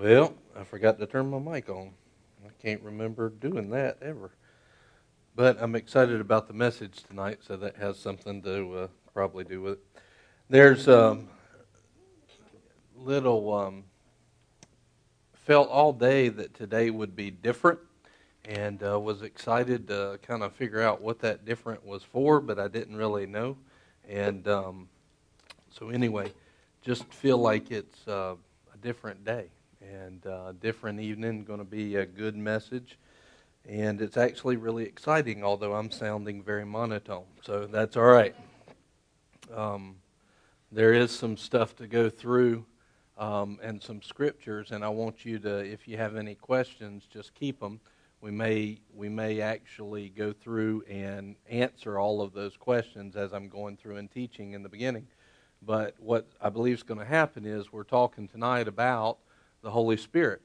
Well, I forgot to turn my mic on. I can't remember doing that ever. But I'm excited about the message tonight, so that has something to uh, probably do with it. There's um, little um, felt all day that today would be different, and uh, was excited to kind of figure out what that different was for, but I didn't really know. And um, so anyway, just feel like it's uh, a different day and uh, different evening. Going to be a good message, and it's actually really exciting. Although I'm sounding very monotone, so that's all right. Um, there is some stuff to go through um, and some scriptures, and I want you to, if you have any questions, just keep them. We may we may actually go through and answer all of those questions as I'm going through and teaching in the beginning. But what I believe is going to happen is we're talking tonight about the Holy Spirit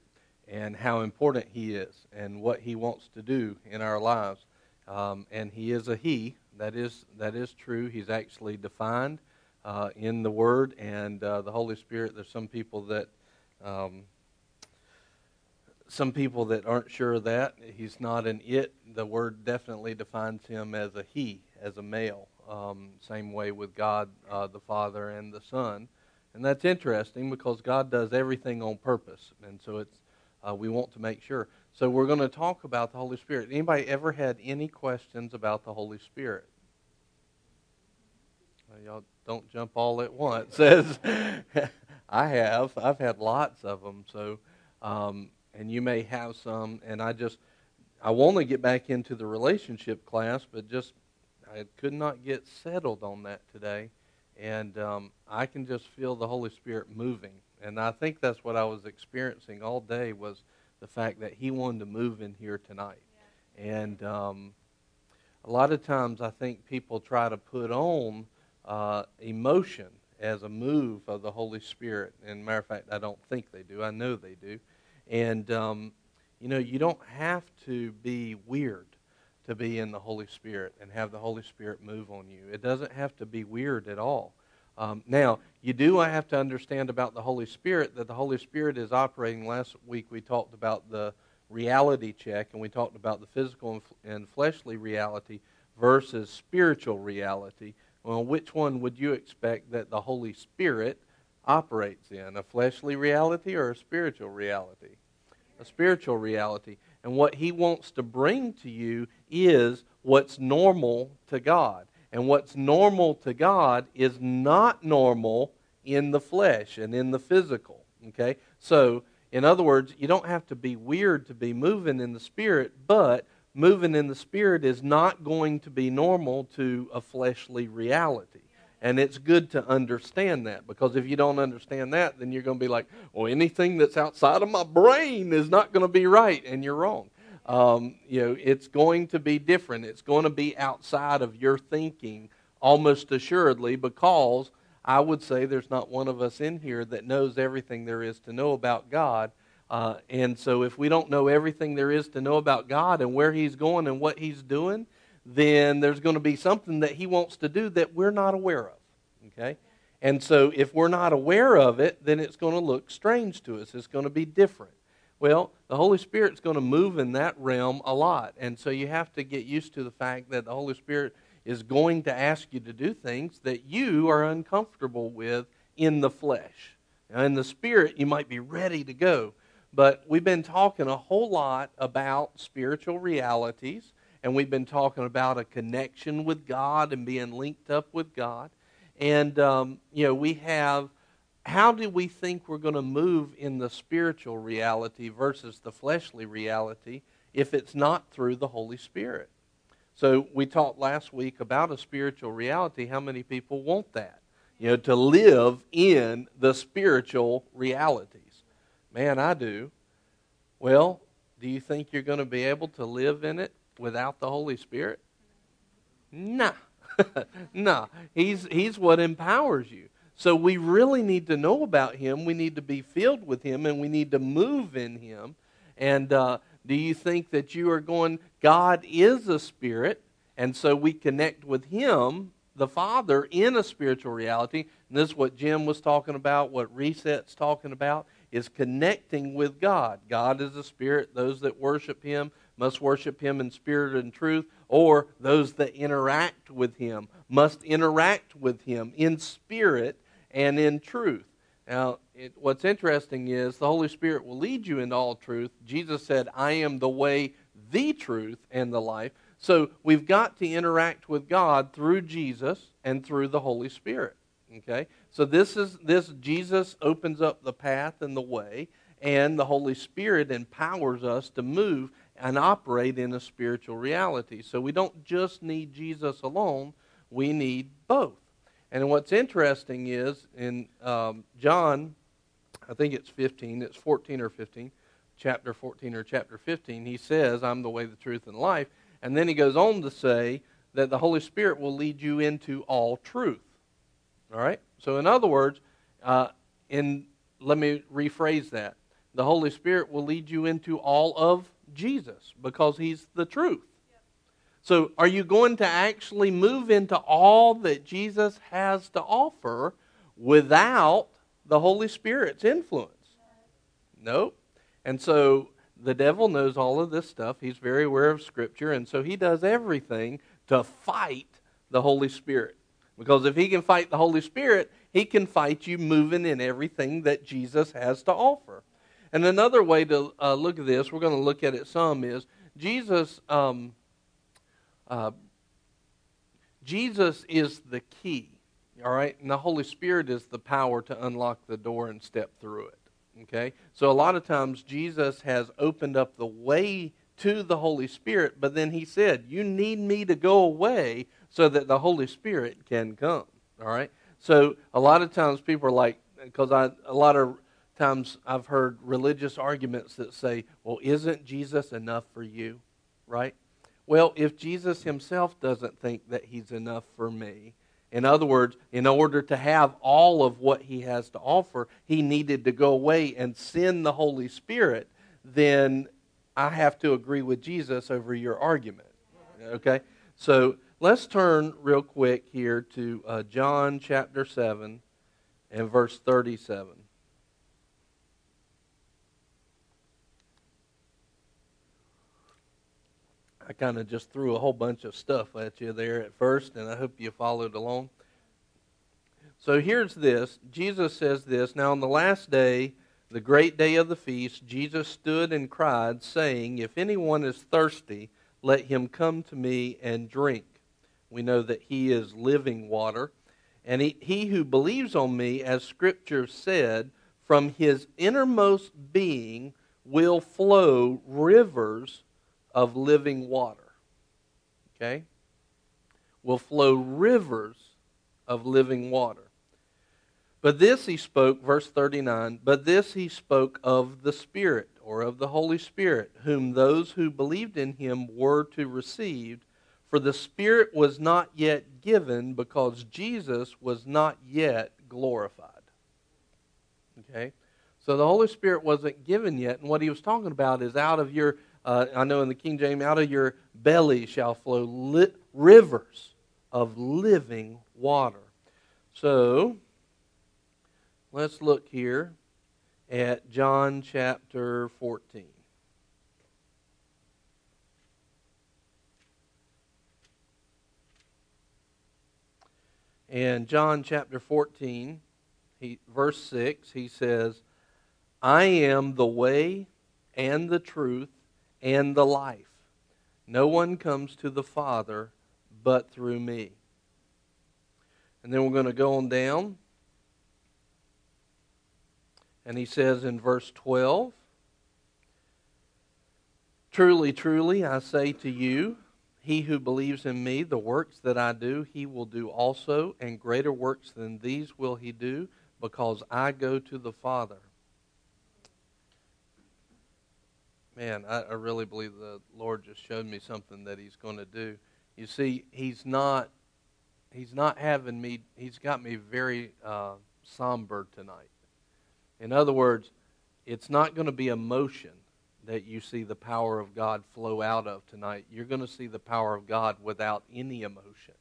and how important He is and what He wants to do in our lives. Um, and He is a He. That is that is true. He's actually defined uh, in the Word and uh, the Holy Spirit. There's some people that um, some people that aren't sure of that. He's not an it. The Word definitely defines Him as a He, as a male. Um, same way with God, uh, the Father and the Son. And that's interesting because God does everything on purpose, and so it's uh, we want to make sure. So we're going to talk about the Holy Spirit. Anybody ever had any questions about the Holy Spirit? Uh, y'all don't jump all at once. Says I have. I've had lots of them. So, um, and you may have some. And I just I want to get back into the relationship class, but just I could not get settled on that today and um, I can just feel the Holy Spirit moving. And I think that's what I was experiencing all day was the fact that He wanted to move in here tonight. Yeah. And um, a lot of times I think people try to put on uh, emotion as a move of the Holy Spirit. And matter of fact, I don't think they do. I know they do. And um, you know, you don't have to be weird to be in the Holy Spirit and have the Holy Spirit move on you. It doesn't have to be weird at all. Um, now, you do have to understand about the Holy Spirit that the Holy Spirit is operating. Last week we talked about the reality check and we talked about the physical and fleshly reality versus spiritual reality. Well, which one would you expect that the Holy Spirit operates in? A fleshly reality or a spiritual reality? A spiritual reality. And what he wants to bring to you is what's normal to God. And what's normal to God is not normal in the flesh and in the physical. Okay? So, in other words, you don't have to be weird to be moving in the Spirit, but moving in the Spirit is not going to be normal to a fleshly reality. And it's good to understand that because if you don't understand that, then you're going to be like, well, anything that's outside of my brain is not going to be right. And you're wrong. Um, you know, it's going to be different. It's going to be outside of your thinking almost assuredly because I would say there's not one of us in here that knows everything there is to know about God. Uh, and so if we don't know everything there is to know about God and where He's going and what He's doing, then there's going to be something that he wants to do that we're not aware of. Okay? And so if we're not aware of it, then it's going to look strange to us. It's going to be different. Well, the Holy Spirit's going to move in that realm a lot. And so you have to get used to the fact that the Holy Spirit is going to ask you to do things that you are uncomfortable with in the flesh. Now, in the spirit, you might be ready to go. But we've been talking a whole lot about spiritual realities and we've been talking about a connection with God and being linked up with God. And, um, you know, we have how do we think we're going to move in the spiritual reality versus the fleshly reality if it's not through the Holy Spirit? So we talked last week about a spiritual reality. How many people want that? You know, to live in the spiritual realities. Man, I do. Well, do you think you're going to be able to live in it without the Holy Spirit? Nah. nah. He's, he's what empowers you. So we really need to know about Him. We need to be filled with Him, and we need to move in Him. And uh, do you think that you are going, God is a spirit, and so we connect with Him, the Father, in a spiritual reality? And this is what Jim was talking about, what Reset's talking about, is connecting with God. God is a spirit. Those that worship him must worship him in spirit and truth, or those that interact with him must interact with him in spirit and in truth. Now, it, what's interesting is the Holy Spirit will lead you into all truth. Jesus said, I am the way, the truth, and the life. So we've got to interact with God through Jesus and through the Holy Spirit. Okay? So this is this Jesus opens up the path and the way, and the Holy Spirit empowers us to move and operate in a spiritual reality. So we don't just need Jesus alone, we need both. And what's interesting is in um, John, I think it's 15, it's 14 or 15, chapter 14 or chapter 15, he says, I'm the way, the truth, and life. And then he goes on to say that the Holy Spirit will lead you into all truth. All right? So, in other words, uh, in, let me rephrase that. The Holy Spirit will lead you into all of Jesus because he's the truth. So, are you going to actually move into all that Jesus has to offer without the Holy Spirit's influence? Nope. And so, the devil knows all of this stuff. He's very aware of Scripture, and so he does everything to fight the Holy Spirit. Because if he can fight the Holy Spirit, he can fight you moving in everything that Jesus has to offer. And another way to uh, look at this, we're going to look at it some, is Jesus. Um, uh, Jesus is the key, all right, and the Holy Spirit is the power to unlock the door and step through it. Okay, so a lot of times Jesus has opened up the way to the Holy Spirit, but then He said, "You need me to go away so that the Holy Spirit can come." All right, so a lot of times people are like, because I a lot of times I've heard religious arguments that say, well, isn't Jesus enough for you? Right? Well, if Jesus himself doesn't think that he's enough for me, in other words, in order to have all of what he has to offer, he needed to go away and send the Holy Spirit, then I have to agree with Jesus over your argument. Okay? So let's turn real quick here to uh, John chapter 7 and verse 37. I kind of just threw a whole bunch of stuff at you there at first, and I hope you followed along. So here's this Jesus says this Now, on the last day, the great day of the feast, Jesus stood and cried, saying, If anyone is thirsty, let him come to me and drink. We know that he is living water. And he, he who believes on me, as Scripture said, from his innermost being will flow rivers of living water. Okay? Will flow rivers of living water. But this he spoke, verse 39, but this he spoke of the Spirit, or of the Holy Spirit, whom those who believed in him were to receive. For the Spirit was not yet given because Jesus was not yet glorified. Okay? So the Holy Spirit wasn't given yet, and what he was talking about is out of your uh, I know in the King James, out of your belly shall flow li- rivers of living water. So, let's look here at John chapter 14. And John chapter 14, he, verse 6, he says, I am the way and the truth and the life. No one comes to the Father but through me. And then we're going to go on down. And he says in verse 12 Truly, truly, I say to you, he who believes in me, the works that I do, he will do also, and greater works than these will he do, because I go to the Father. Man, I, I really believe the Lord just showed me something that He's going to do. You see, He's not He's not having me. He's got me very uh, somber tonight. In other words, it's not going to be emotion that you see the power of God flow out of tonight. You're going to see the power of God without any emotion.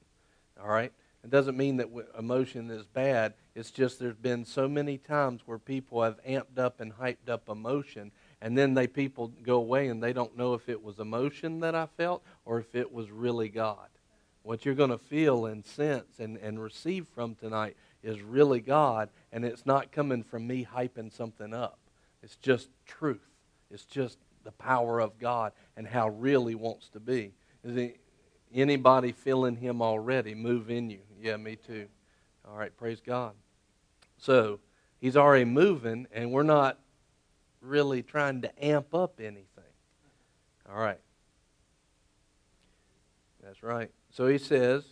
All right? It doesn't mean that emotion is bad. It's just there's been so many times where people have amped up and hyped up emotion, and then they people go away and they don't know if it was emotion that I felt or if it was really God. What you're going to feel and sense and, and receive from tonight is really God, and it's not coming from me hyping something up. It's just truth. It's just the power of God and how real He wants to be. Is anybody feeling Him already move in you? Yeah, me too. All right, praise God. So, He's already moving, and we're not really trying to amp up anything. All right. That's right. So he says,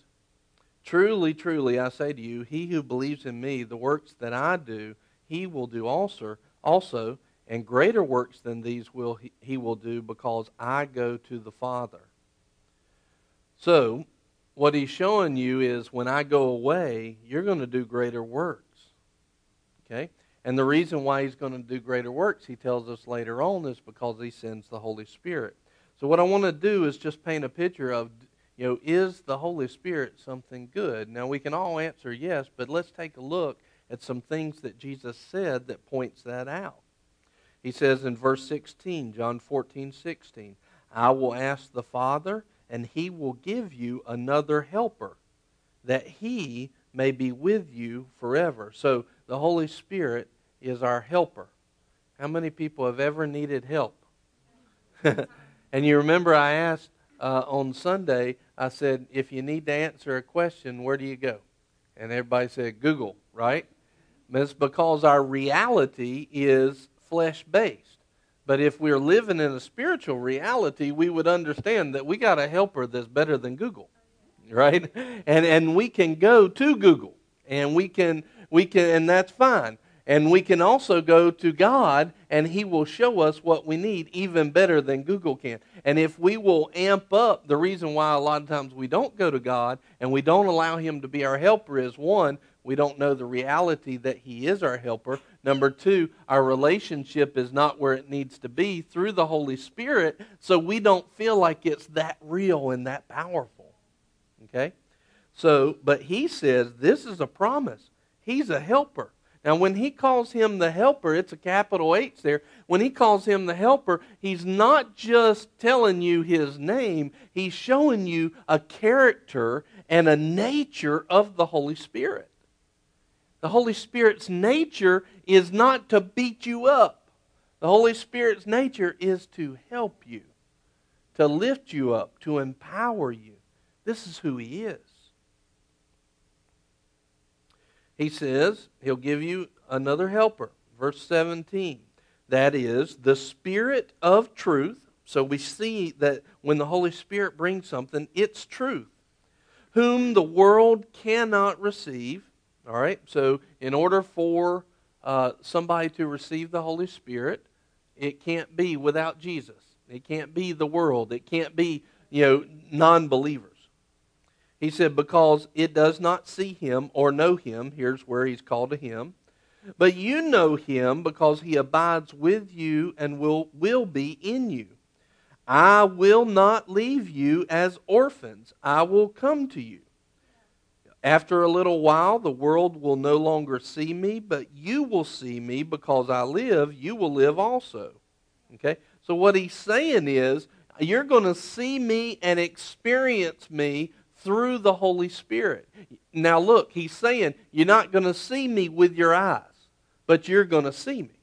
Truly, truly, I say to you, he who believes in me, the works that I do, he will do also, also and greater works than these will he, he will do because I go to the Father. So, what he's showing you is when I go away, you're going to do greater works. Okay? And the reason why he's going to do greater works, he tells us later on, is because he sends the Holy Spirit. So, what I want to do is just paint a picture of, you know, is the Holy Spirit something good? Now, we can all answer yes, but let's take a look at some things that Jesus said that points that out. He says in verse 16, John 14, 16, I will ask the Father, and he will give you another helper, that he may be with you forever. So the Holy Spirit is our helper. How many people have ever needed help? and you remember I asked uh, on Sunday, I said, if you need to answer a question, where do you go? And everybody said, Google, right? It's because our reality is flesh based. But if we're living in a spiritual reality, we would understand that we got a helper that's better than Google right? And and we can go to Google and we can we can and that's fine. And we can also go to God and he will show us what we need even better than Google can. And if we will amp up the reason why a lot of times we don't go to God and we don't allow him to be our helper is one, we don't know the reality that he is our helper. Number two, our relationship is not where it needs to be through the Holy Spirit, so we don't feel like it's that real and that powerful. Okay? So, but he says this is a promise. He's a helper. Now, when he calls him the helper, it's a capital H there. When he calls him the helper, he's not just telling you his name, he's showing you a character and a nature of the Holy Spirit. The Holy Spirit's nature is not to beat you up, the Holy Spirit's nature is to help you, to lift you up, to empower you. This is who He is. He says He'll give you another helper. Verse 17. That is the Spirit of truth. So we see that when the Holy Spirit brings something, it's truth. Whom the world cannot receive. All right? So in order for uh, somebody to receive the Holy Spirit, it can't be without Jesus. It can't be the world. It can't be, you know, non believers. He said, Because it does not see him or know him. Here's where he's called to him. But you know him because he abides with you and will, will be in you. I will not leave you as orphans, I will come to you. After a little while, the world will no longer see me, but you will see me because I live, you will live also. Okay? So, what he's saying is, you're going to see me and experience me through the Holy Spirit. Now, look, he's saying, You're not going to see me with your eyes, but you're going to see me.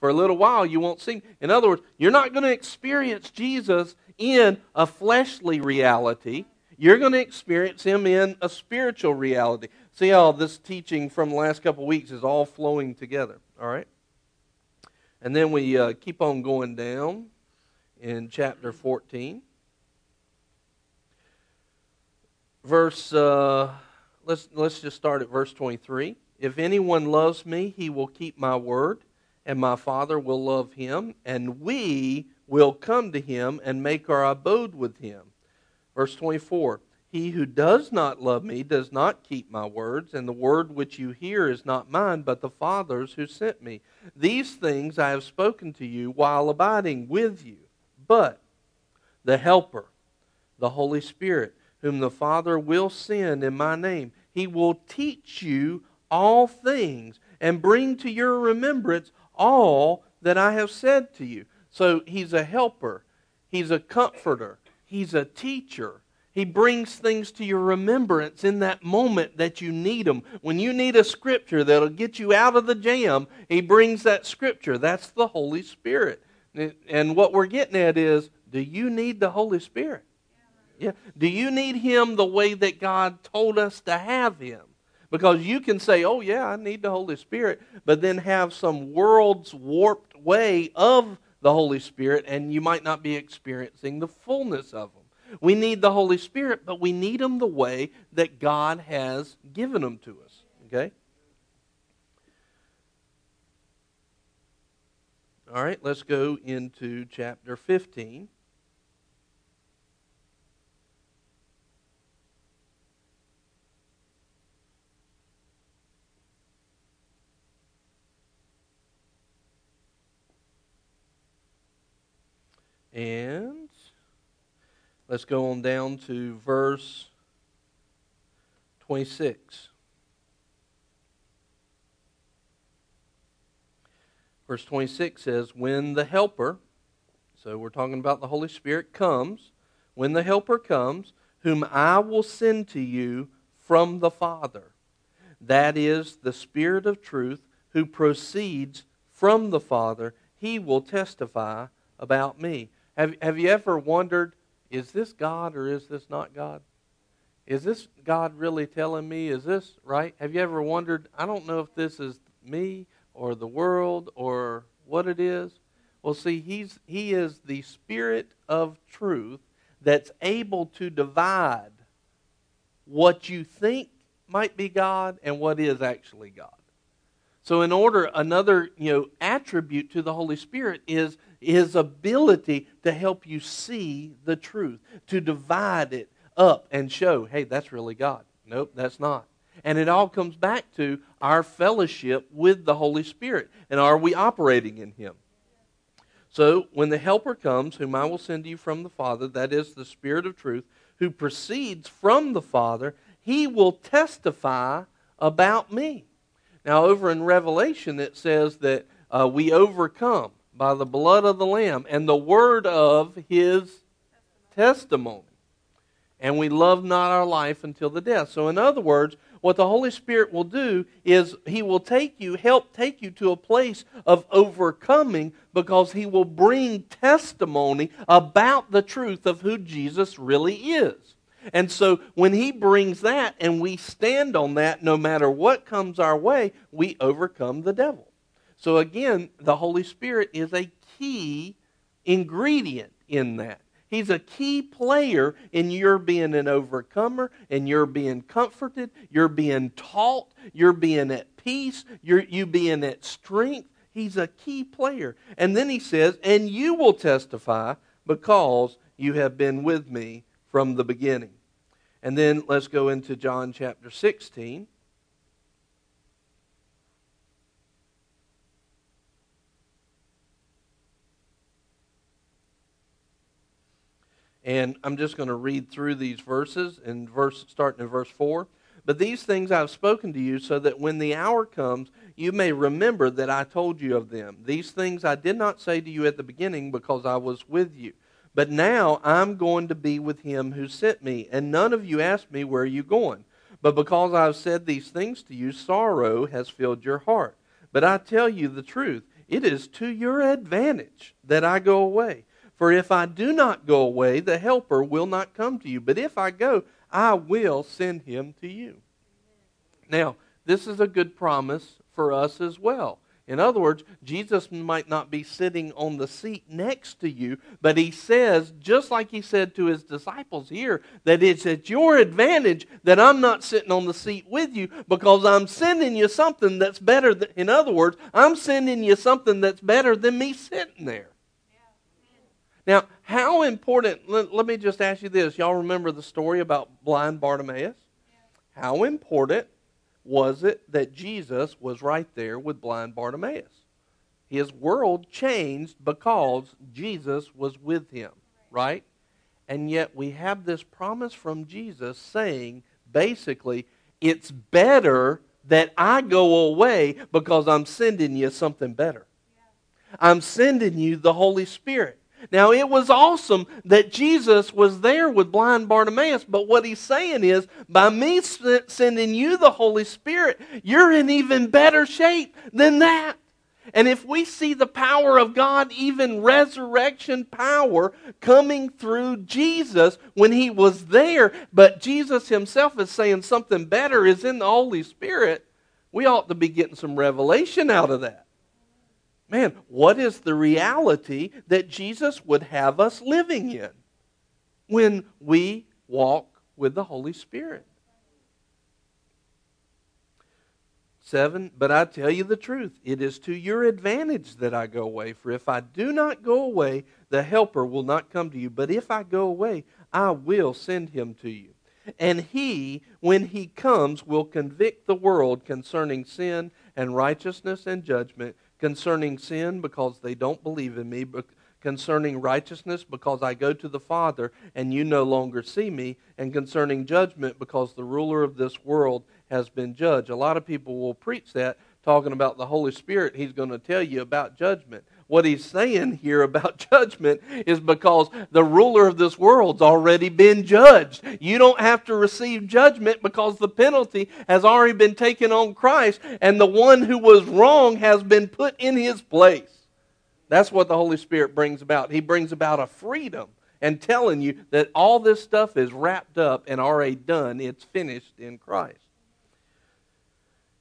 For a little while, you won't see me. In other words, you're not going to experience Jesus in a fleshly reality. You're going to experience him in a spiritual reality. See how this teaching from the last couple weeks is all flowing together. All right? And then we uh, keep on going down in chapter 14. Verse uh, let's let's just start at verse 23 if anyone loves me he will keep my word and my father will love him and we will come to him and make our abode with him. Verse 24 he who does not love me does not keep my words and the word which you hear is not mine but the father's who sent me. These things i have spoken to you while abiding with you. But the helper the holy spirit whom the Father will send in my name. He will teach you all things and bring to your remembrance all that I have said to you. So he's a helper, he's a comforter, he's a teacher. He brings things to your remembrance in that moment that you need them. When you need a scripture that'll get you out of the jam, He brings that scripture. That's the Holy Spirit. And what we're getting at is do you need the Holy Spirit? Do you need Him the way that God told us to have Him? Because you can say, oh, yeah, I need the Holy Spirit, but then have some world's warped way of the Holy Spirit, and you might not be experiencing the fullness of Him. We need the Holy Spirit, but we need them the way that God has given them to us. Okay? All right, let's go into chapter 15. And Let's go on down to verse 26. Verse 26 says, When the Helper, so we're talking about the Holy Spirit, comes, when the Helper comes, whom I will send to you from the Father, that is the Spirit of truth who proceeds from the Father, he will testify about me. Have, have you ever wondered is this God or is this not God? Is this God really telling me? Is this right? Have you ever wondered? I don't know if this is me or the world or what it is. Well, see, he's, he is the Spirit of truth that's able to divide what you think might be God and what is actually God. So, in order, another you know attribute to the Holy Spirit is his ability to help you see the truth, to divide it up and show, hey, that's really God. Nope, that's not. And it all comes back to our fellowship with the Holy Spirit. And are we operating in Him? So, when the Helper comes, whom I will send you from the Father, that is the Spirit of truth, who proceeds from the Father, he will testify about me. Now, over in Revelation, it says that uh, we overcome by the blood of the Lamb and the word of his testimony. And we love not our life until the death. So, in other words, what the Holy Spirit will do is He will take you, help take you to a place of overcoming because He will bring testimony about the truth of who Jesus really is. And so when he brings that and we stand on that, no matter what comes our way, we overcome the devil. So again, the Holy Spirit is a key ingredient in that. He's a key player in your being an overcomer and you're being comforted, you're being taught, you're being at peace, you're you being at strength. He's a key player. And then he says, And you will testify because you have been with me from the beginning. And then let's go into John chapter 16. And I'm just going to read through these verses and verse starting in verse 4. But these things I've spoken to you so that when the hour comes, you may remember that I told you of them. These things I did not say to you at the beginning because I was with you. But now I'm going to be with him who sent me, and none of you asked me, Where are you going? But because I've said these things to you, sorrow has filled your heart. But I tell you the truth, it is to your advantage that I go away. For if I do not go away, the Helper will not come to you. But if I go, I will send him to you. Now, this is a good promise for us as well. In other words, Jesus might not be sitting on the seat next to you, but he says, just like he said to his disciples here, that it's at your advantage that I'm not sitting on the seat with you because I'm sending you something that's better. Than, in other words, I'm sending you something that's better than me sitting there. Now, how important, let, let, me just ask you this. Y'all remember the story about blind Bartimaeus? How important was it that Jesus was right there with blind Bartimaeus? His world changed because Jesus was with him, right? And yet we have this promise from Jesus saying, basically, it's better that I go away because I'm sending you something better. I'm sending you the Holy Spirit. Now, it was awesome that Jesus was there with blind Bartimaeus, but what he's saying is, by me sending you the Holy Spirit, you're in even better shape than that. And if we see the power of God, even resurrection power, coming through Jesus when he was there, but Jesus himself is saying something better is in the Holy Spirit, we ought to be getting some revelation out of that. Man, what is the reality that Jesus would have us living in when we walk with the Holy Spirit? Seven, but I tell you the truth, it is to your advantage that I go away. For if I do not go away, the Helper will not come to you. But if I go away, I will send him to you. And he, when he comes, will convict the world concerning sin and righteousness and judgment concerning sin because they don't believe in me, but concerning righteousness because I go to the Father and you no longer see me, and concerning judgment because the ruler of this world has been judged. A lot of people will preach that talking about the Holy Spirit. He's going to tell you about judgment. What he's saying here about judgment is because the ruler of this world's already been judged. You don't have to receive judgment because the penalty has already been taken on Christ, and the one who was wrong has been put in his place. That's what the Holy Spirit brings about. He brings about a freedom and telling you that all this stuff is wrapped up and already done. It's finished in Christ.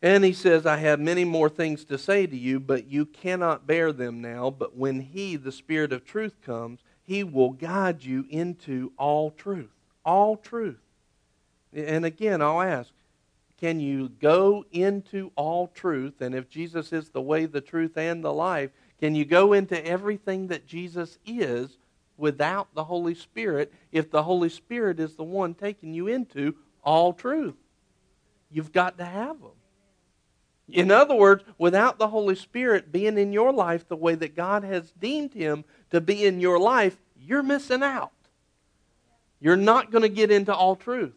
And he says, I have many more things to say to you, but you cannot bear them now. But when he, the Spirit of truth, comes, he will guide you into all truth. All truth. And again, I'll ask, can you go into all truth? And if Jesus is the way, the truth, and the life, can you go into everything that Jesus is without the Holy Spirit if the Holy Spirit is the one taking you into all truth? You've got to have them. In other words, without the Holy Spirit being in your life the way that God has deemed him to be in your life, you're missing out. You're not going to get into all truth.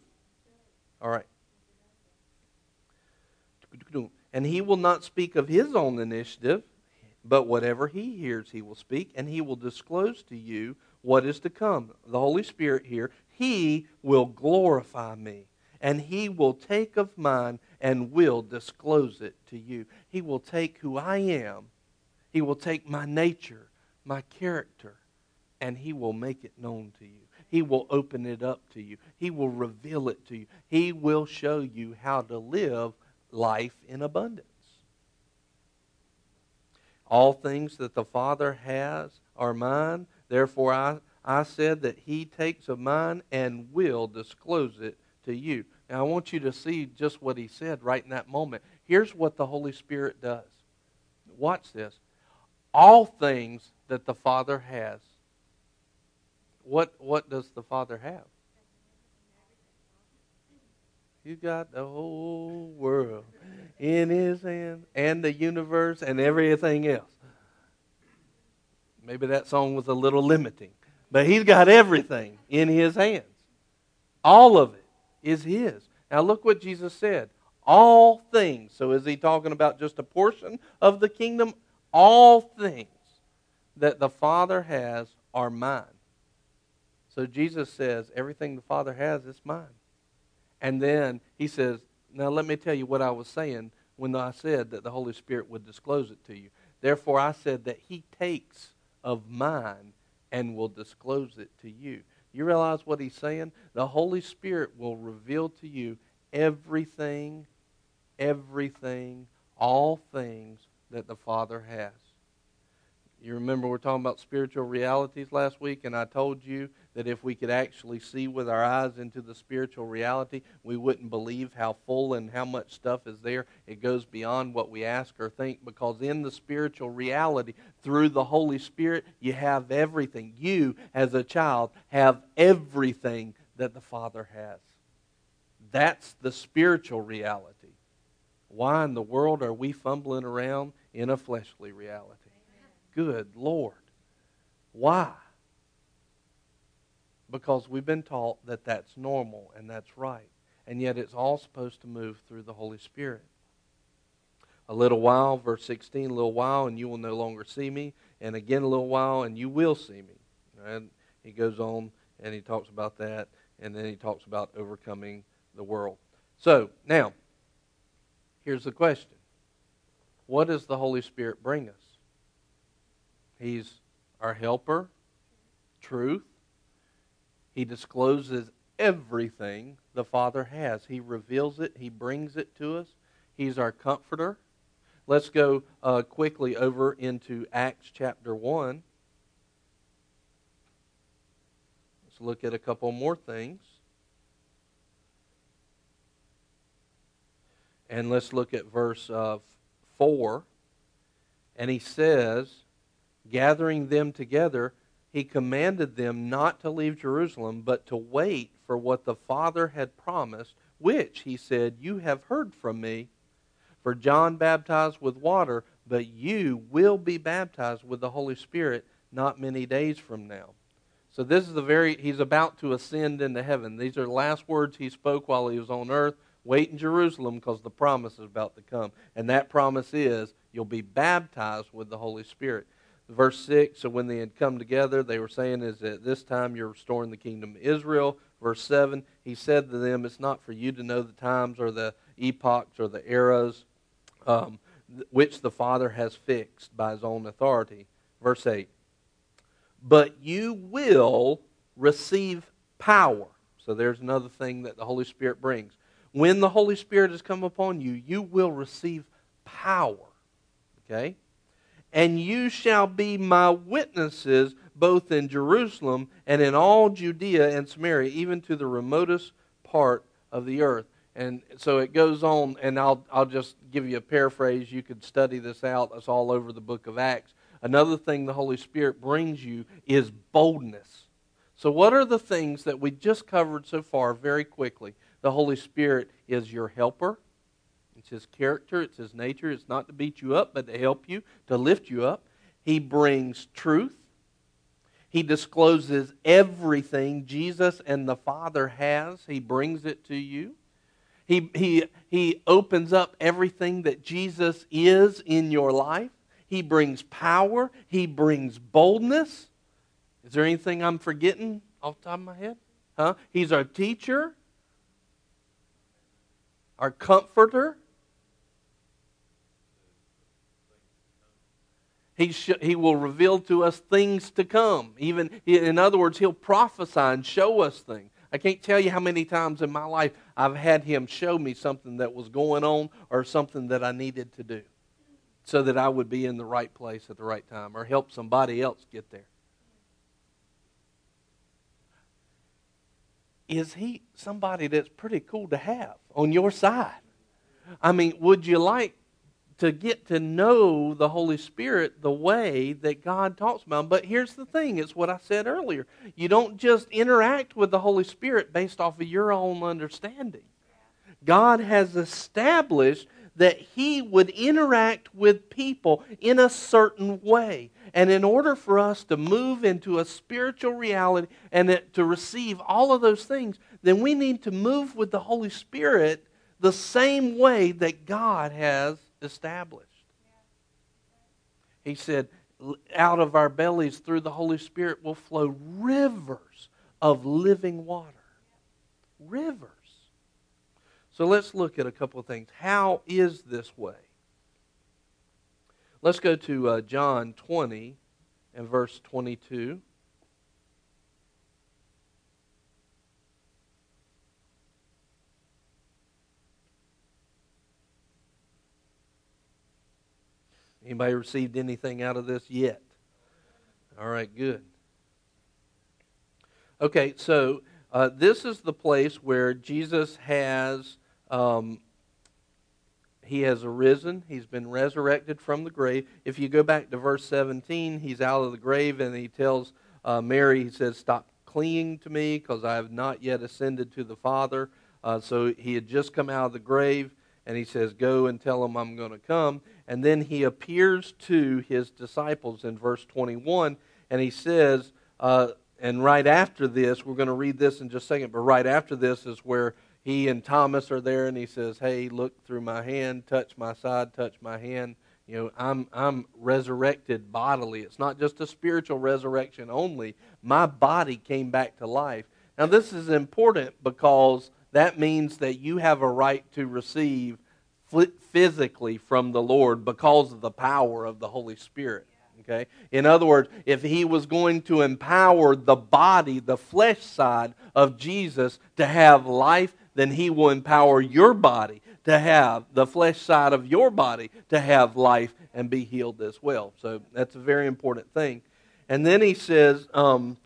All right. And he will not speak of his own initiative, but whatever he hears, he will speak, and he will disclose to you what is to come. The Holy Spirit here, he will glorify me, and he will take of mine and will disclose it to you. He will take who I am, He will take my nature, my character, and He will make it known to you. He will open it up to you. He will reveal it to you. He will show you how to live life in abundance. All things that the Father has are mine. Therefore, I, I said that He takes of mine and will disclose it to you. Now, I want you to see just what he said right in that moment. Here's what the Holy Spirit does. Watch this. All things that the Father has. What, what does the Father have? He's got the whole world in his hand and the universe and everything else. Maybe that song was a little limiting, but he's got everything in his hands. All of it is His. Now look what Jesus said. All things. So is He talking about just a portion of the kingdom? All things that the Father has are mine. So Jesus says, everything the Father has is mine. And then He says, now let me tell you what I was saying when I said that the Holy Spirit would disclose it to you. Therefore, I said that He takes of mine and will disclose it to you. You realize what he's saying? The Holy Spirit will reveal to you everything, everything, all things that the Father has. You remember we are talking about spiritual realities last week, and I told you that if we could actually see with our eyes into the spiritual reality, we wouldn't believe how full and how much stuff is there. It goes beyond what we ask or think because in the spiritual reality, through the Holy Spirit, you have everything. You, as a child, have everything that the Father has. That's the spiritual reality. Why in the world are we fumbling around in a fleshly reality? Good Lord. Why? because we've been taught that that's normal and that's right. And yet it's all supposed to move through the Holy Spirit. A little while, verse 16, a little while, and you will no longer see me. And again, a little while, and you will see me. And he goes on and he talks about that. And then he talks about overcoming the world. So, now, here's the question What does the Holy Spirit bring us? He's our helper, truth. He discloses everything the Father has. He reveals it, He brings it to us. He's our comforter. Let's go uh, quickly over into Acts chapter 1. Let's look at a couple more things. And let's look at verse uh, 4. And he says, gathering them together, he commanded them not to leave Jerusalem, but to wait for what the Father had promised, which, he said, you have heard from me. For John baptized with water, but you will be baptized with the Holy Spirit not many days from now. So this is the very he's about to ascend into heaven. These are the last words he spoke while he was on earth. Wait in Jerusalem because the promise is about to come. And that promise is you'll be baptized with the Holy Spirit. Verse 6 So when they had come together, they were saying, Is at this time you're restoring the kingdom of Israel? Verse 7 He said to them, It's not for you to know the times or the epochs or the eras um, which the Father has fixed by his own authority. Verse 8 But you will receive power. So there's another thing that the Holy Spirit brings. When the Holy Spirit has come upon you, you will receive power. Okay? And you shall be my witnesses both in Jerusalem and in all Judea and Samaria, even to the remotest part of the earth. And so it goes on, and I'll, I'll just give you a paraphrase. You could study this out. It's all over the book of Acts. Another thing the Holy Spirit brings you is boldness. So, what are the things that we just covered so far very quickly? The Holy Spirit is your helper. It's his character, it's his nature. It's not to beat you up, but to help you, to lift you up. He brings truth. He discloses everything Jesus and the Father has. He brings it to you. He, he, he opens up everything that Jesus is in your life. He brings power. He brings boldness. Is there anything I'm forgetting off the top of my head? Huh? He's our teacher our comforter. He, sh- he will reveal to us things to come. Even, in other words, he'll prophesy and show us things. I can't tell you how many times in my life I've had him show me something that was going on or something that I needed to do so that I would be in the right place at the right time or help somebody else get there. is he somebody that's pretty cool to have on your side? I mean, would you like to get to know the Holy Spirit the way that God talks about him? But here's the thing it's what I said earlier. You don't just interact with the Holy Spirit based off of your own understanding. God has established that he would interact with people in a certain way. And in order for us to move into a spiritual reality and to receive all of those things, then we need to move with the Holy Spirit the same way that God has established. He said, out of our bellies through the Holy Spirit will flow rivers of living water. Rivers. So let's look at a couple of things. How is this way? Let's go to uh, John 20 and verse 22. Anybody received anything out of this yet? All right, good. Okay, so uh, this is the place where Jesus has um, he has arisen. He's been resurrected from the grave. If you go back to verse 17, he's out of the grave and he tells uh, Mary, he says, Stop clinging to me because I have not yet ascended to the Father. Uh, so he had just come out of the grave and he says, Go and tell him I'm going to come. And then he appears to his disciples in verse 21 and he says, uh, and right after this, we're going to read this in just a second, but right after this is where he and Thomas are there and he says, Hey, look through my hand, touch my side, touch my hand. You know, I'm, I'm resurrected bodily. It's not just a spiritual resurrection only. My body came back to life. Now, this is important because that means that you have a right to receive physically from the Lord because of the power of the Holy Spirit. Okay? In other words, if he was going to empower the body, the flesh side of Jesus to have life, then he will empower your body to have the flesh side of your body to have life and be healed as well. So that's a very important thing. And then he says, um,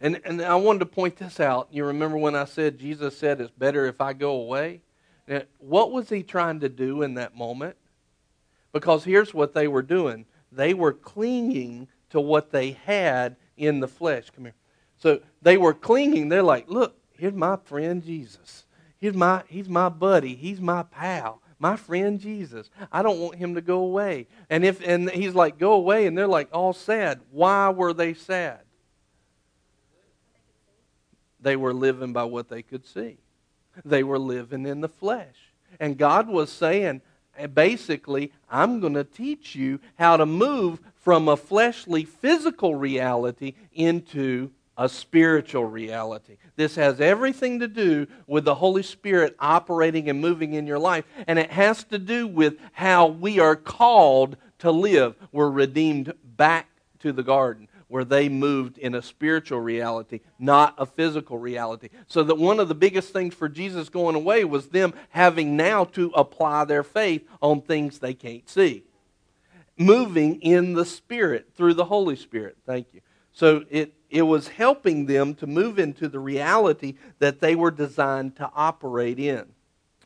and, and I wanted to point this out. You remember when I said Jesus said it's better if I go away? Now, what was he trying to do in that moment? Because here's what they were doing they were clinging to what they had in the flesh. Come here. So they were clinging. They're like, look, here's my friend Jesus. He's my, he's my buddy. He's my pal. My friend Jesus. I don't want him to go away. And if and he's like, go away, and they're like all sad. Why were they sad? They were living by what they could see. They were living in the flesh. And God was saying, eh, basically, I'm going to teach you how to move from a fleshly, physical reality into a spiritual reality. This has everything to do with the Holy Spirit operating and moving in your life, and it has to do with how we are called to live. We're redeemed back to the garden where they moved in a spiritual reality, not a physical reality. So that one of the biggest things for Jesus going away was them having now to apply their faith on things they can't see. Moving in the Spirit through the Holy Spirit. Thank you. So it, it was helping them to move into the reality that they were designed to operate in.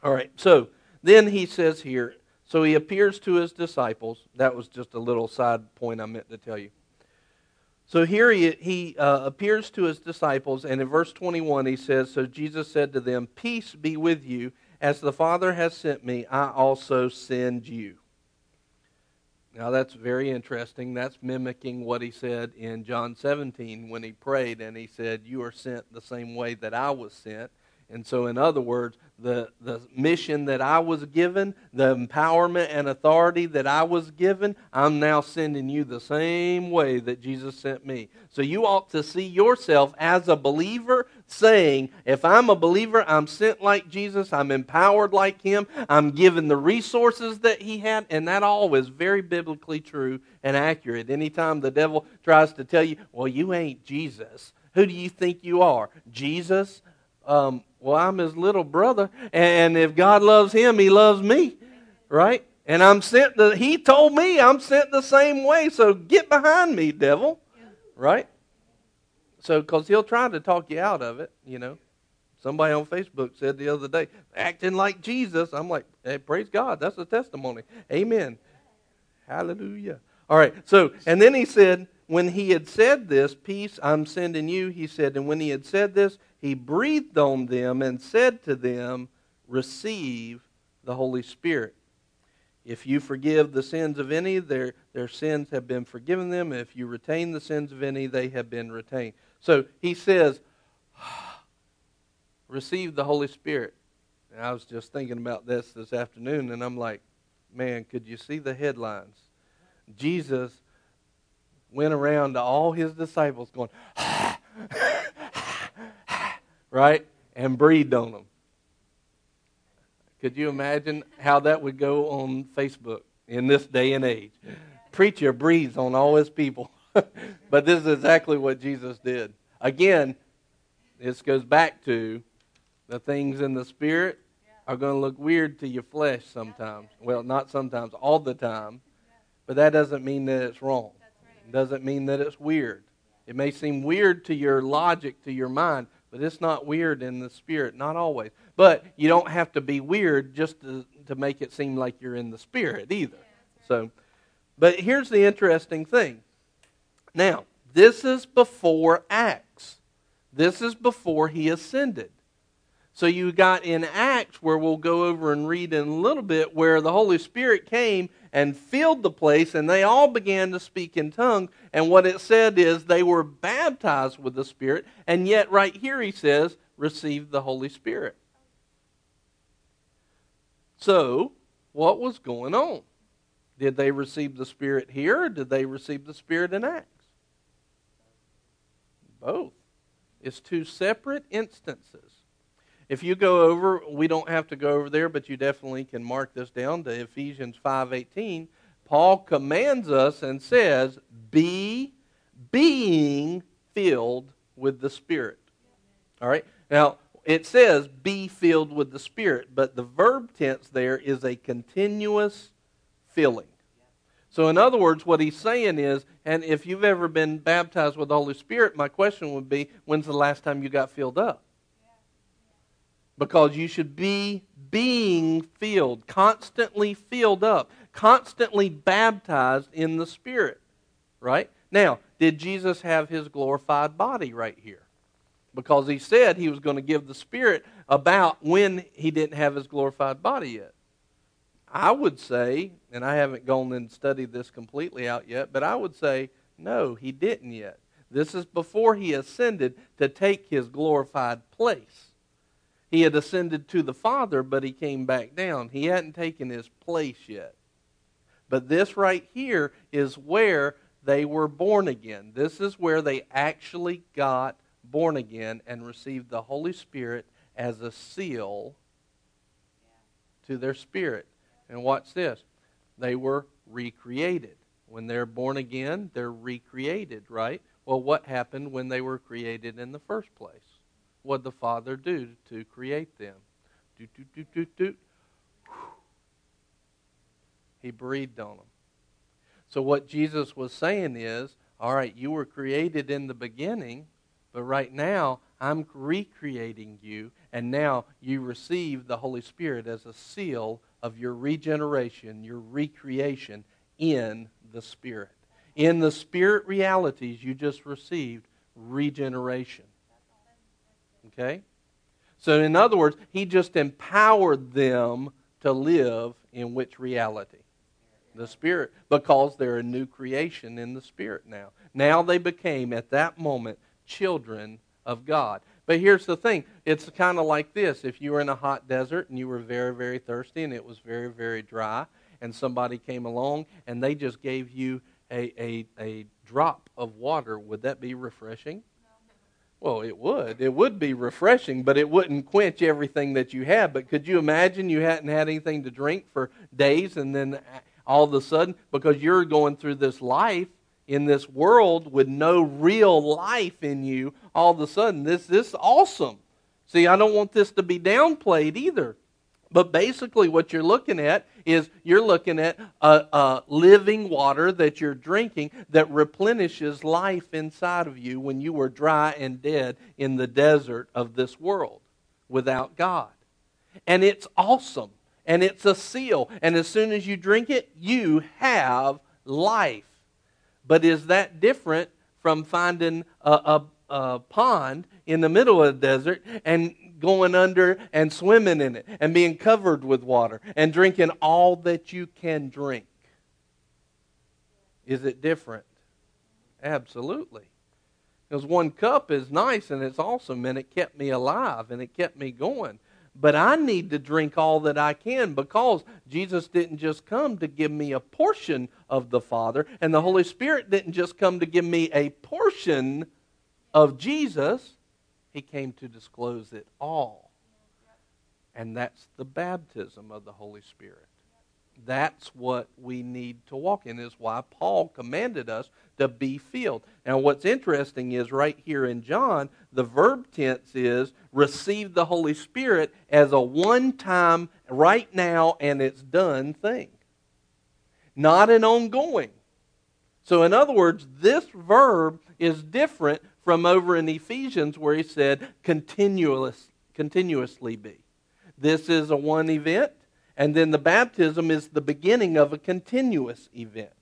All right, so then he says here, so he appears to his disciples. That was just a little side point I meant to tell you. So here he, he uh, appears to his disciples, and in verse 21 he says, So Jesus said to them, Peace be with you. As the Father has sent me, I also send you. Now that's very interesting. That's mimicking what he said in John 17 when he prayed and he said, You are sent the same way that I was sent. And so, in other words, the, the mission that I was given, the empowerment and authority that I was given, I'm now sending you the same way that Jesus sent me. So, you ought to see yourself as a believer saying, If I'm a believer, I'm sent like Jesus, I'm empowered like him, I'm given the resources that he had, and that all is very biblically true and accurate. Anytime the devil tries to tell you, Well, you ain't Jesus, who do you think you are? Jesus? Um, well, I'm his little brother, and if God loves him, he loves me, right? And I'm sent the, he told me I'm sent the same way, so get behind me, devil, right? So, because he'll try to talk you out of it, you know. Somebody on Facebook said the other day, acting like Jesus. I'm like, hey, praise God. That's a testimony. Amen. Hallelujah. All right. So, and then he said, when he had said this, peace I'm sending you, he said, and when he had said this, he breathed on them and said to them, Receive the Holy Spirit. If you forgive the sins of any, their, their sins have been forgiven them. If you retain the sins of any, they have been retained. So he says, Receive the Holy Spirit. And I was just thinking about this this afternoon, and I'm like, man, could you see the headlines? Jesus went around to all his disciples going, right? And breathed on them. Could you imagine how that would go on Facebook in this day and age? Preacher breathes on all his people. but this is exactly what Jesus did. Again, this goes back to the things in the spirit are going to look weird to your flesh sometimes. Well, not sometimes, all the time. But that doesn't mean that it's wrong. It doesn't mean that it's weird. It may seem weird to your logic, to your mind, but it's not weird in the spirit, not always. But you don't have to be weird just to, to make it seem like you're in the spirit either. So, but here's the interesting thing. Now, this is before Acts. This is before he ascended. So you got in Acts, where we'll go over and read in a little bit, where the Holy Spirit came and filled the place, and they all began to speak in tongues. And what it said is they were baptized with the Spirit, and yet right here he says, received the Holy Spirit. So, what was going on? Did they receive the Spirit here, or did they receive the Spirit in Acts? Both. It's two separate instances. If you go over, we don't have to go over there, but you definitely can mark this down to Ephesians 5:18. Paul commands us and says, "Be being filled with the Spirit." All right? Now, it says be filled with the Spirit, but the verb tense there is a continuous filling. So, in other words, what he's saying is, and if you've ever been baptized with the Holy Spirit, my question would be, when's the last time you got filled up? Because you should be being filled, constantly filled up, constantly baptized in the Spirit. Right? Now, did Jesus have his glorified body right here? Because he said he was going to give the Spirit about when he didn't have his glorified body yet. I would say, and I haven't gone and studied this completely out yet, but I would say, no, he didn't yet. This is before he ascended to take his glorified place. He had ascended to the Father, but he came back down. He hadn't taken his place yet. But this right here is where they were born again. This is where they actually got born again and received the Holy Spirit as a seal to their spirit. And watch this they were recreated. When they're born again, they're recreated, right? Well, what happened when they were created in the first place? What the Father do to create them? He breathed on them. So, what Jesus was saying is, all right, you were created in the beginning, but right now I'm recreating you, and now you receive the Holy Spirit as a seal of your regeneration, your recreation in the Spirit. In the Spirit realities, you just received regeneration. Okay? So, in other words, he just empowered them to live in which reality? The Spirit. Because they're a new creation in the Spirit now. Now they became, at that moment, children of God. But here's the thing it's kind of like this if you were in a hot desert and you were very, very thirsty and it was very, very dry, and somebody came along and they just gave you a, a, a drop of water, would that be refreshing? Well, it would. It would be refreshing, but it wouldn't quench everything that you had. But could you imagine you hadn't had anything to drink for days and then all of a sudden, because you're going through this life in this world with no real life in you, all of a sudden, this, this is awesome. See, I don't want this to be downplayed either. But basically, what you're looking at is you're looking at a, a, living water that you're drinking that replenishes life inside of you when you were dry and dead in the desert of this world without God. And it's awesome. And it's a seal. And as soon as you drink it, you have life. But is that different from finding a, a, a pond in the middle of the desert and going under and swimming in it and being covered with water and drinking all that you can drink. Is it different? Absolutely. Because one cup is nice and it's awesome and it kept me alive and it kept me going. But I need to drink all that I can because Jesus didn't just come to give me a portion of the Father, and the Holy Spirit didn't just come to give me a portion of Jesus. He came to disclose it all. And that's the baptism of the Holy Spirit. That's what we need to walk in, is why Paul commanded us to be filled. Now, what's interesting is right here in John, the verb tense is receive the Holy Spirit as a one time, right now, and it's done thing, not an ongoing. So, in other words, this verb is different from over in Ephesians where he said continuous, continuously be. This is a one event, and then the baptism is the beginning of a continuous event.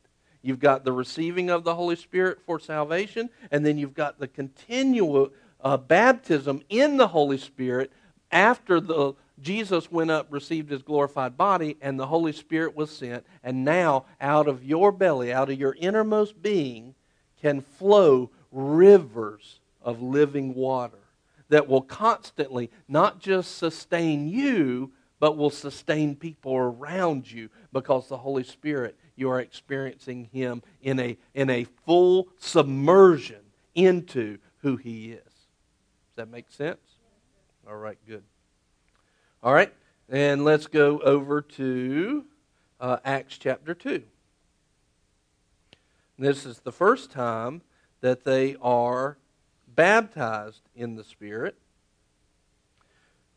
You've got the receiving of the Holy Spirit for salvation, and then you've got the continual uh, baptism in the Holy Spirit after the Jesus went up, received his glorified body, and the Holy Spirit was sent. And now, out of your belly, out of your innermost being, can flow rivers of living water that will constantly not just sustain you, but will sustain people around you because the Holy Spirit, you are experiencing Him in a, in a full submersion into who He is. Does that make sense? All right, good. All right, and let's go over to uh, Acts chapter 2. This is the first time that they are baptized in the Spirit.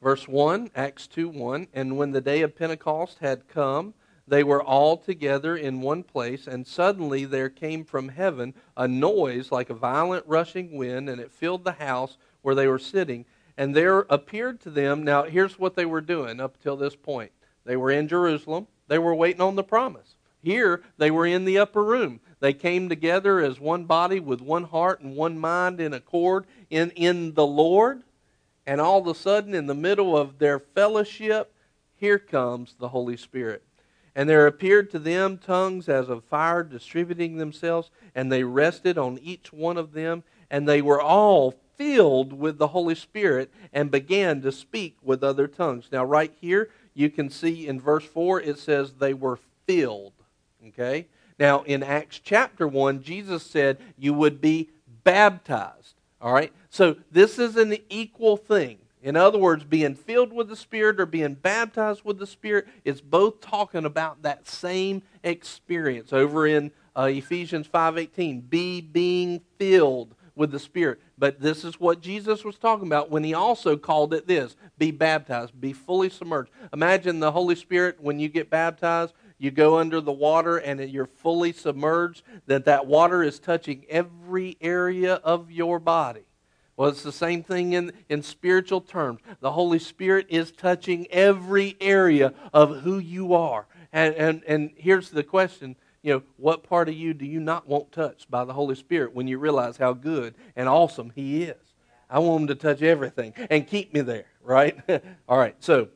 Verse 1, Acts 2 1. And when the day of Pentecost had come, they were all together in one place, and suddenly there came from heaven a noise like a violent rushing wind, and it filled the house where they were sitting. And there appeared to them, now here's what they were doing up till this point. They were in Jerusalem, they were waiting on the promise. Here, they were in the upper room. They came together as one body with one heart and one mind in accord in, in the Lord. And all of a sudden, in the middle of their fellowship, here comes the Holy Spirit. And there appeared to them tongues as of fire distributing themselves, and they rested on each one of them, and they were all filled with the Holy Spirit and began to speak with other tongues. Now, right here, you can see in verse 4, it says they were filled. Okay? Now, in Acts chapter 1, Jesus said you would be baptized. All right? So, this is an equal thing. In other words, being filled with the Spirit or being baptized with the Spirit is both talking about that same experience. Over in uh, Ephesians 5:18, be being filled with the Spirit. But this is what Jesus was talking about when he also called it this be baptized, be fully submerged. Imagine the Holy Spirit when you get baptized, you go under the water and you're fully submerged, that that water is touching every area of your body. Well, it's the same thing in, in spiritual terms. The Holy Spirit is touching every area of who you are. And, and, and here's the question you know, what part of you do you not want touched by the Holy Spirit when you realize how good and awesome He is? I want Him to touch everything and keep me there, right? All right, so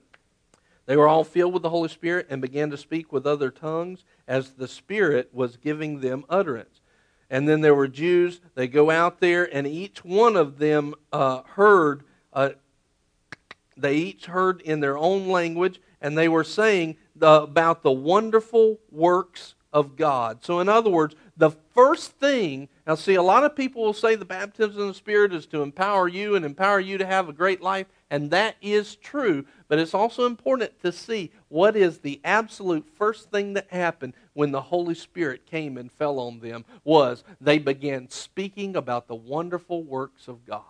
they were all filled with the Holy Spirit and began to speak with other tongues as the Spirit was giving them utterance. And then there were Jews. They go out there, and each one of them uh, heard. Uh, they each heard in their own language, and they were saying the, about the wonderful works of God. So, in other words, the first thing, now see, a lot of people will say the baptism of the Spirit is to empower you and empower you to have a great life, and that is true. But it's also important to see what is the absolute first thing that happened when the Holy Spirit came and fell on them was they began speaking about the wonderful works of God.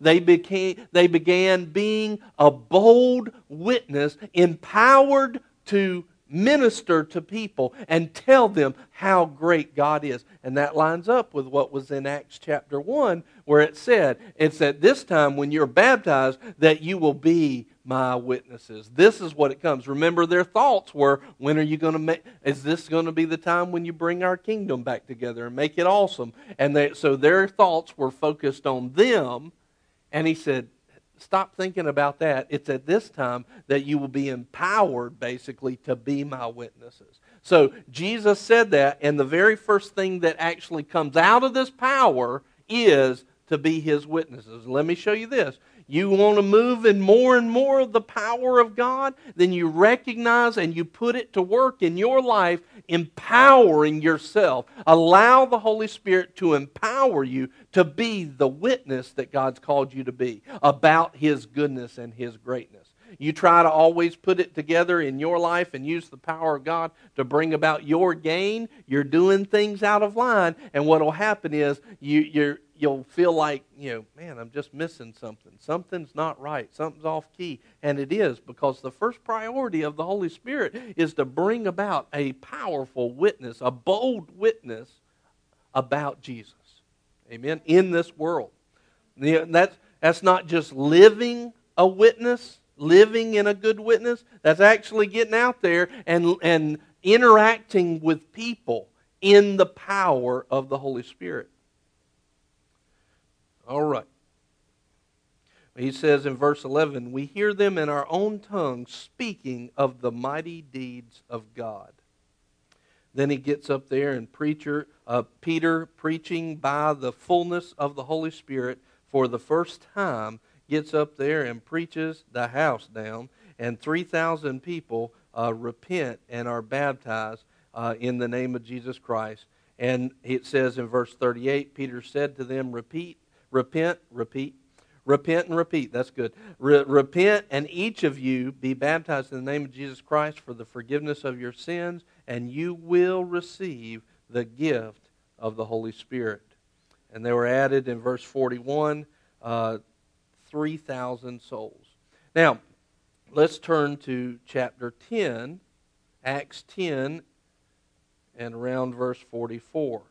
They became they began being a bold witness, empowered to minister to people and tell them how great God is. And that lines up with what was in Acts chapter 1, where it said, It's at this time when you're baptized that you will be my witnesses. This is what it comes. Remember, their thoughts were, When are you going to make, is this going to be the time when you bring our kingdom back together and make it awesome? And they, so their thoughts were focused on them. And he said, stop thinking about that. It's at this time that you will be empowered, basically, to be my witnesses. So Jesus said that, and the very first thing that actually comes out of this power is to be his witnesses. Let me show you this. You want to move in more and more of the power of God, then you recognize and you put it to work in your life, empowering yourself. Allow the Holy Spirit to empower you to be the witness that God's called you to be about His goodness and His greatness. You try to always put it together in your life and use the power of God to bring about your gain. You're doing things out of line, and what will happen is you, you're, you'll feel like, you know, man, I'm just missing something. Something's not right. Something's off key. And it is because the first priority of the Holy Spirit is to bring about a powerful witness, a bold witness about Jesus. Amen. In this world. That's, that's not just living a witness, living in a good witness. That's actually getting out there and, and interacting with people in the power of the Holy Spirit. All right. He says in verse 11, We hear them in our own tongue speaking of the mighty deeds of God. Then he gets up there and preacher, uh, Peter, preaching by the fullness of the Holy Spirit for the first time, gets up there and preaches the house down, and 3,000 people uh, repent and are baptized uh, in the name of Jesus Christ. And it says in verse 38, Peter said to them, Repeat, repent, repeat, repent and repeat. That's good. Re- repent, and each of you be baptized in the name of Jesus Christ for the forgiveness of your sins, and you will receive the gift of the Holy Spirit. And they were added in verse 41, uh, 3,000 souls. Now, let's turn to chapter 10, Acts 10, and around verse 44.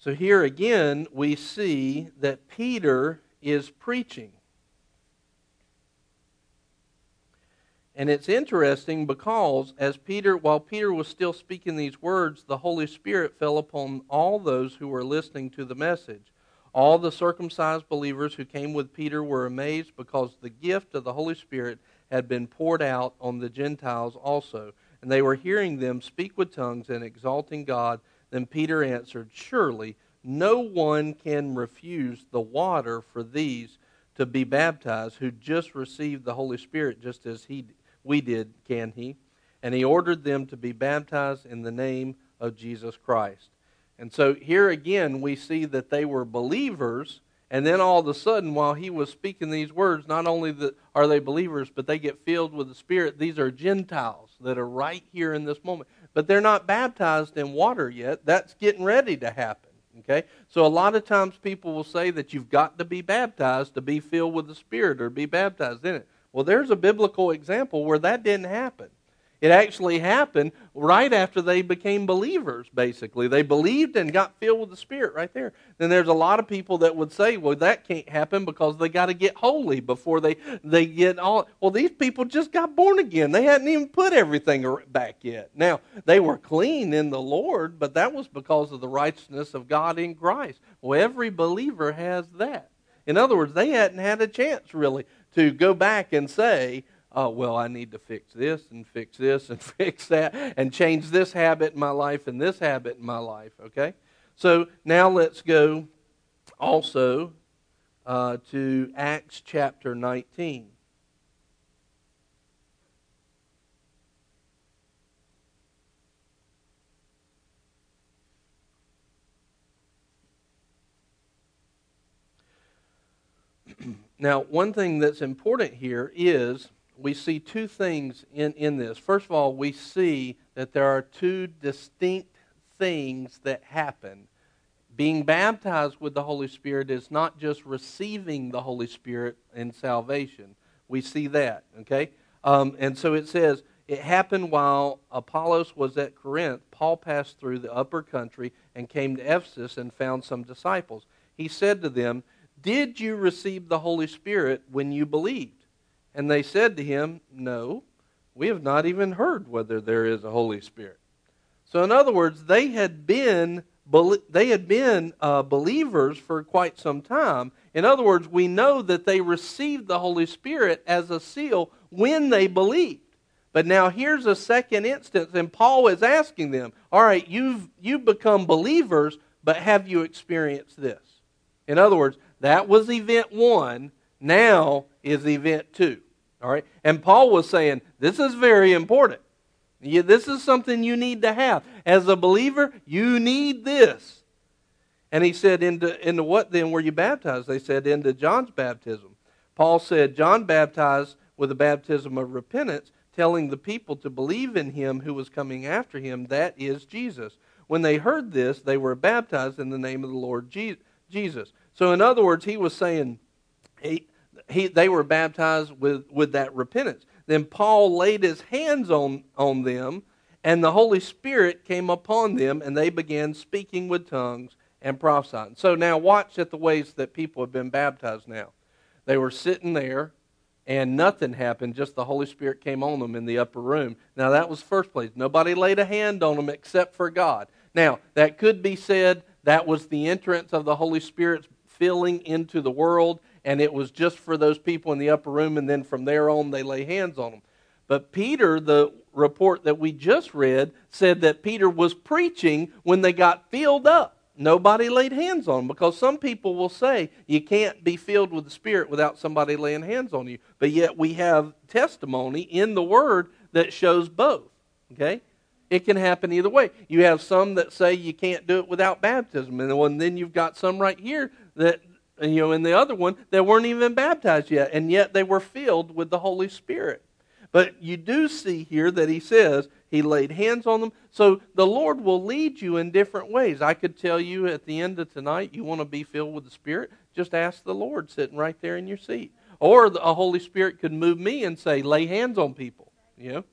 So here again, we see that Peter is preaching. And it's interesting because as Peter, while Peter was still speaking these words, the Holy Spirit fell upon all those who were listening to the message. All the circumcised believers who came with Peter were amazed because the gift of the Holy Spirit had been poured out on the Gentiles also. And they were hearing them speak with tongues and exalting God. Then Peter answered, Surely no one can refuse the water for these to be baptized who just received the Holy Spirit just as he we did, can he? And he ordered them to be baptized in the name of Jesus Christ. And so here again, we see that they were believers. And then all of a sudden, while he was speaking these words, not only are they believers, but they get filled with the Spirit. These are Gentiles that are right here in this moment. But they're not baptized in water yet. That's getting ready to happen. Okay? So a lot of times people will say that you've got to be baptized to be filled with the Spirit or be baptized in it. Well, there's a biblical example where that didn't happen. It actually happened right after they became believers, basically. They believed and got filled with the Spirit right there. Then there's a lot of people that would say, well, that can't happen because they got to get holy before they, they get all. Well, these people just got born again. They hadn't even put everything back yet. Now, they were clean in the Lord, but that was because of the righteousness of God in Christ. Well, every believer has that. In other words, they hadn't had a chance really to go back and say, oh, well, I need to fix this and fix this and fix that and change this habit in my life and this habit in my life, okay? So now let's go also uh, to Acts chapter 19. Now, one thing that's important here is we see two things in, in this. First of all, we see that there are two distinct things that happen. Being baptized with the Holy Spirit is not just receiving the Holy Spirit in salvation. We see that, okay? Um, and so it says, it happened while Apollos was at Corinth. Paul passed through the upper country and came to Ephesus and found some disciples. He said to them, did you receive the Holy Spirit when you believed? And they said to him, No, we have not even heard whether there is a Holy Spirit. So, in other words, they had been they had been uh, believers for quite some time. In other words, we know that they received the Holy Spirit as a seal when they believed. But now here's a second instance, and Paul is asking them, All right, you've, you've become believers, but have you experienced this? In other words, that was event one. Now is event two. All right? And Paul was saying, this is very important. This is something you need to have. As a believer, you need this. And he said, into, into what then were you baptized? They said, into John's baptism. Paul said, John baptized with a baptism of repentance, telling the people to believe in him who was coming after him, that is Jesus. When they heard this, they were baptized in the name of the Lord Jesus. So, in other words, he was saying he, he, they were baptized with, with that repentance. Then Paul laid his hands on, on them, and the Holy Spirit came upon them, and they began speaking with tongues and prophesying. So, now watch at the ways that people have been baptized now. They were sitting there, and nothing happened, just the Holy Spirit came on them in the upper room. Now, that was first place. Nobody laid a hand on them except for God. Now, that could be said that was the entrance of the Holy Spirit's filling into the world, and it was just for those people in the upper room, and then from there on, they lay hands on them. But Peter, the report that we just read, said that Peter was preaching when they got filled up. Nobody laid hands on them because some people will say you can't be filled with the Spirit without somebody laying hands on you. But yet we have testimony in the Word that shows both. Okay? It can happen either way. You have some that say you can't do it without baptism, and then you've got some right here that you know in the other one they weren't even baptized yet, and yet they were filled with the Holy Spirit. But you do see here that he says he laid hands on them. So the Lord will lead you in different ways. I could tell you at the end of tonight, you want to be filled with the Spirit, just ask the Lord sitting right there in your seat. Or the Holy Spirit could move me and say, lay hands on people. You know?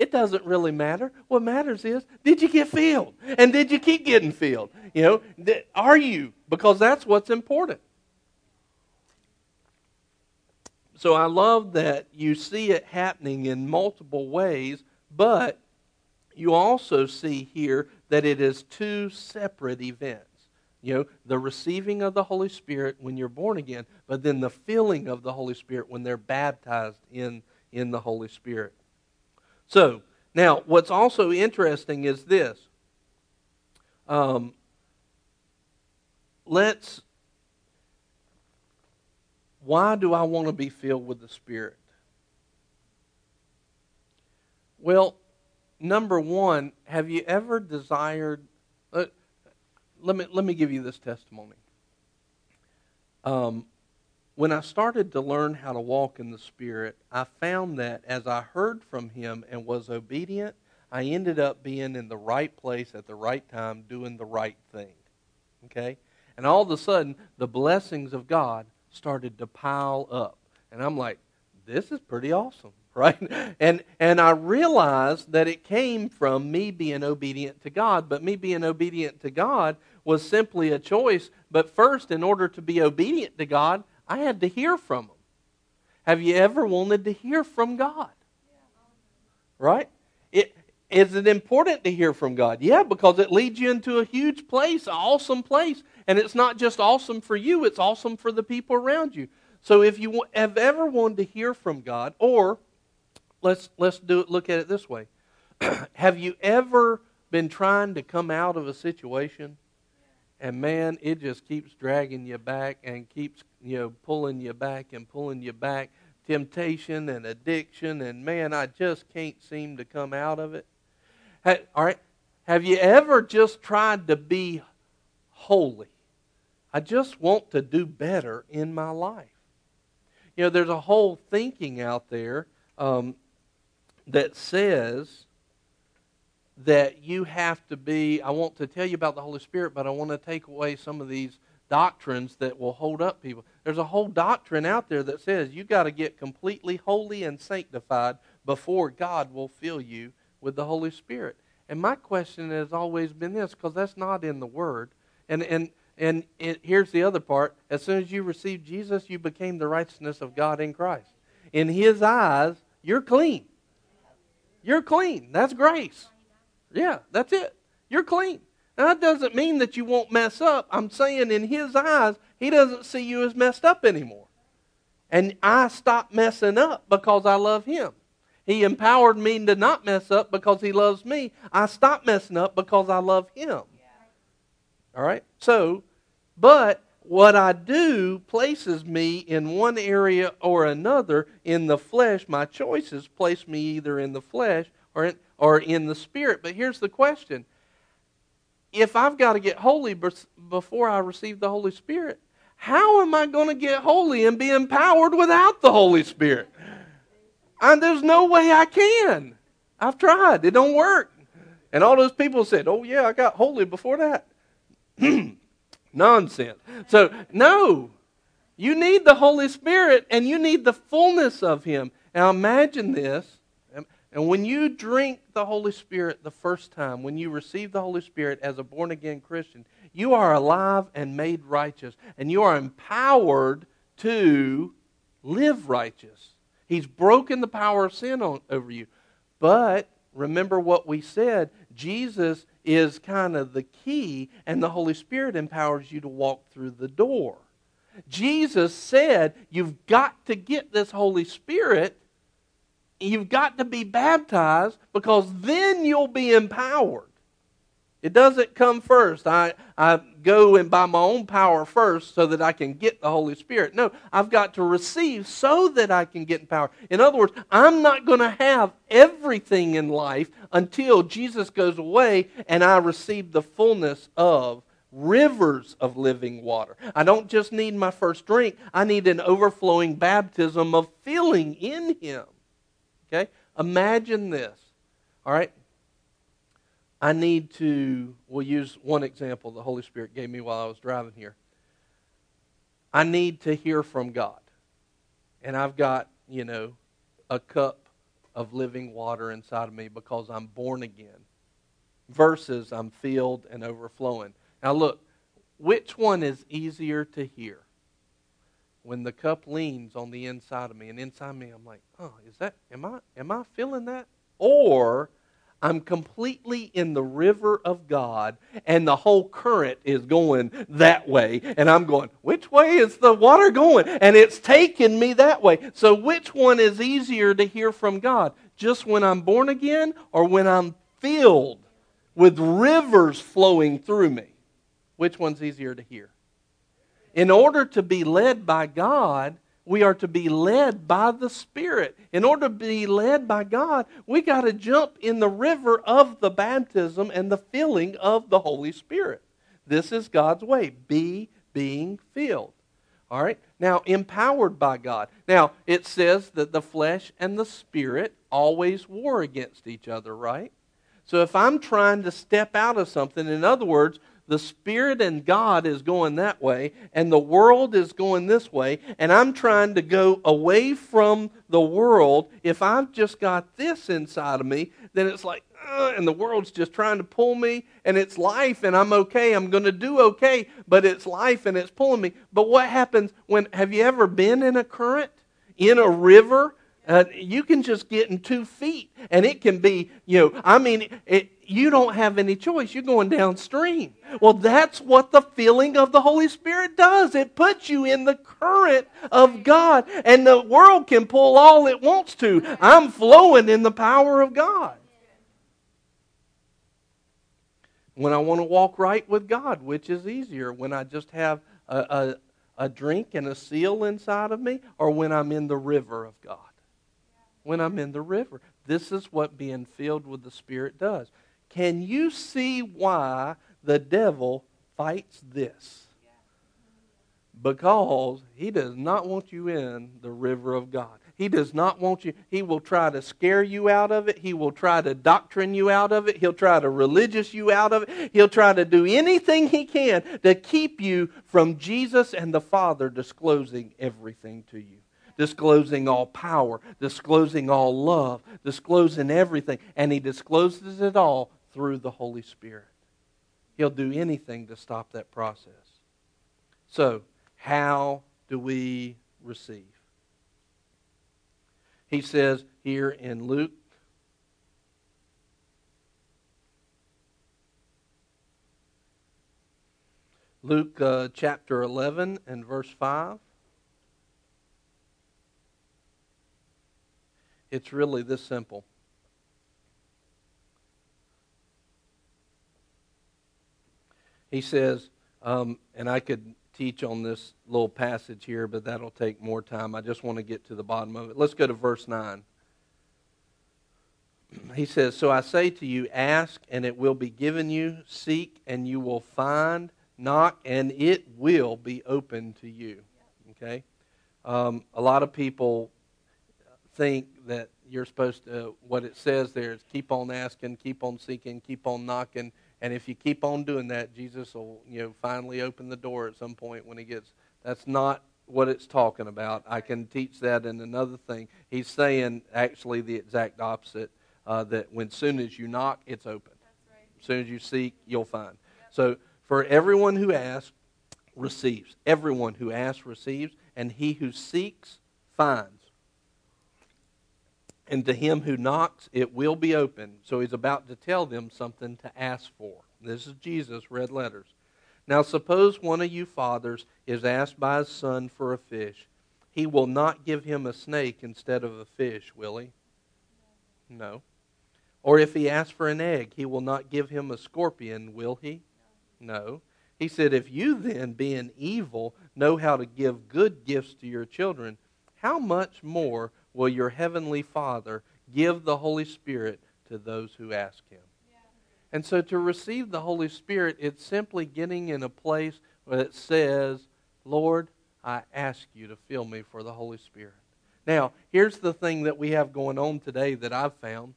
It doesn't really matter. What matters is, did you get filled? And did you keep getting filled? You know, are you? Because that's what's important. So I love that you see it happening in multiple ways, but you also see here that it is two separate events. You know, the receiving of the Holy Spirit when you're born again, but then the filling of the Holy Spirit when they're baptized in, in the Holy Spirit. So, now, what's also interesting is this. Um, let's why do I want to be filled with the Spirit? Well, number one, have you ever desired? Uh, let me let me give you this testimony. Um, when I started to learn how to walk in the Spirit, I found that as I heard from Him and was obedient, I ended up being in the right place at the right time, doing the right thing. Okay, and all of a sudden, the blessings of God started to pile up. And I'm like, this is pretty awesome, right? And and I realized that it came from me being obedient to God, but me being obedient to God was simply a choice. But first, in order to be obedient to God, I had to hear from him. Have you ever wanted to hear from God? Right? It, is it important to hear from God? Yeah, because it leads you into a huge place, an awesome place. And it's not just awesome for you, it's awesome for the people around you. So if you have ever wanted to hear from God, or let's, let's do it, look at it this way. have you ever been trying to come out of a situation and man, it just keeps dragging you back and keeps, you know, pulling you back and pulling you back. Temptation and addiction, and man, I just can't seem to come out of it. All right, have you ever just tried to be holy? I just want to do better in my life. You know, there's a whole thinking out there um, that says that you have to be. I want to tell you about the Holy Spirit, but I want to take away some of these doctrines that will hold up people. There's a whole doctrine out there that says you got to get completely holy and sanctified before God will fill you with the Holy Spirit. And my question has always been this because that's not in the Word. And, and and it, here's the other part. As soon as you received Jesus, you became the righteousness of God in Christ. In His eyes, you're clean. You're clean. That's grace. Yeah, that's it. You're clean. Now, that doesn't mean that you won't mess up. I'm saying in His eyes, He doesn't see you as messed up anymore. And I stopped messing up because I love Him. He empowered me to not mess up because He loves me. I stopped messing up because I love Him. All right? So, but what I do places me in one area or another in the flesh. My choices place me either in the flesh or in, or in the spirit. But here's the question if I've got to get holy before I receive the Holy Spirit, how am I going to get holy and be empowered without the Holy Spirit? And there's no way I can. I've tried. It don't work. And all those people said, "Oh yeah, I got holy before that." Nonsense. So, no. You need the Holy Spirit and you need the fullness of Him. Now, imagine this. And when you drink the Holy Spirit the first time, when you receive the Holy Spirit as a born again Christian, you are alive and made righteous. And you are empowered to live righteous. He's broken the power of sin on, over you. But remember what we said Jesus is kind of the key, and the Holy Spirit empowers you to walk through the door. Jesus said, You've got to get this Holy Spirit. You've got to be baptized because then you'll be empowered. It doesn't come first. I, I go and by my own power first so that I can get the Holy Spirit. No, I've got to receive so that I can get in power. In other words, I'm not going to have everything in life until Jesus goes away and I receive the fullness of rivers of living water. I don't just need my first drink, I need an overflowing baptism of filling in Him. Okay? Imagine this. All right? I need to, we'll use one example the Holy Spirit gave me while I was driving here. I need to hear from God. And I've got, you know, a cup of living water inside of me because I'm born again versus I'm filled and overflowing. Now, look, which one is easier to hear? When the cup leans on the inside of me, and inside me, I'm like, oh, is that, am I, am I feeling that? Or I'm completely in the river of God, and the whole current is going that way. And I'm going, which way is the water going? And it's taking me that way. So, which one is easier to hear from God? Just when I'm born again, or when I'm filled with rivers flowing through me? Which one's easier to hear? In order to be led by God, we are to be led by the Spirit. In order to be led by God, we got to jump in the river of the baptism and the filling of the Holy Spirit. This is God's way. Be being filled. All right? Now, empowered by God. Now, it says that the flesh and the spirit always war against each other, right? So if I'm trying to step out of something, in other words, the Spirit and God is going that way, and the world is going this way, and I'm trying to go away from the world. If I've just got this inside of me, then it's like, uh, and the world's just trying to pull me, and it's life, and I'm okay. I'm going to do okay, but it's life, and it's pulling me. But what happens when, have you ever been in a current, in a river? Uh, you can just get in two feet, and it can be, you know, I mean, it, you don't have any choice. You're going downstream. Well, that's what the feeling of the Holy Spirit does. It puts you in the current of God, and the world can pull all it wants to. I'm flowing in the power of God. When I want to walk right with God, which is easier, when I just have a, a, a drink and a seal inside of me, or when I'm in the river of God? When I'm in the river. This is what being filled with the Spirit does. Can you see why the devil fights this? Because he does not want you in the river of God. He does not want you. He will try to scare you out of it. He will try to doctrine you out of it. He'll try to religious you out of it. He'll try to do anything he can to keep you from Jesus and the Father disclosing everything to you disclosing all power, disclosing all love, disclosing everything. And He discloses it all through the Holy Spirit. He'll do anything to stop that process. So, how do we receive? He says here in Luke Luke uh, chapter 11 and verse 5. It's really this simple. He says, um, and I could teach on this little passage here, but that'll take more time. I just want to get to the bottom of it. Let's go to verse 9. He says, So I say to you, ask, and it will be given you, seek, and you will find, knock, and it will be open to you. Okay? Um, a lot of people think that you're supposed to, what it says there is keep on asking, keep on seeking, keep on knocking. And if you keep on doing that, Jesus will, you know, finally open the door at some point when he gets. That's not what it's talking about. I can teach that in another thing. He's saying actually the exact opposite. Uh, that when soon as you knock, it's open. Right. As soon as you seek, you'll find. Yep. So for everyone who asks, receives. Everyone who asks receives, and he who seeks finds. And to him who knocks, it will be opened. So he's about to tell them something to ask for. This is Jesus, red letters. Now, suppose one of you fathers is asked by his son for a fish. He will not give him a snake instead of a fish, will he? No. Or if he asks for an egg, he will not give him a scorpion, will he? No. He said, If you then, being evil, know how to give good gifts to your children, how much more will your heavenly Father give the Holy Spirit to those who ask him? And so to receive the Holy Spirit, it's simply getting in a place where it says, Lord, I ask you to fill me for the Holy Spirit. Now, here's the thing that we have going on today that I've found.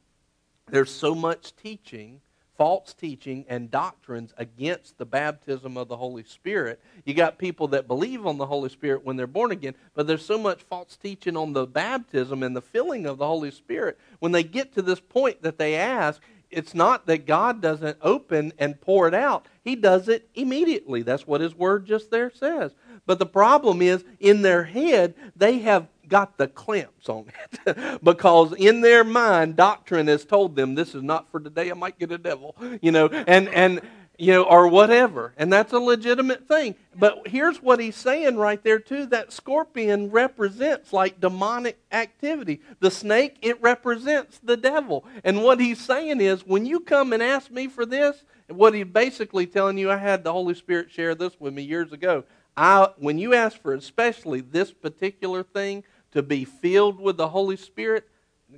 There's so much teaching, false teaching, and doctrines against the baptism of the Holy Spirit. You got people that believe on the Holy Spirit when they're born again, but there's so much false teaching on the baptism and the filling of the Holy Spirit. When they get to this point that they ask, it's not that God doesn't open and pour it out. He does it immediately. That's what his word just there says. But the problem is, in their head, they have got the clamps on it. Because in their mind doctrine has told them this is not for today i might get a devil you know and and you know or whatever. And that's a legitimate thing. But here's what he's saying right there too. That scorpion represents like demonic activity. The snake it represents the devil. And what he's saying is when you come and ask me for this what he's basically telling you i had the holy spirit share this with me years ago. I, when you ask for especially this particular thing, to be filled with the Holy Spirit,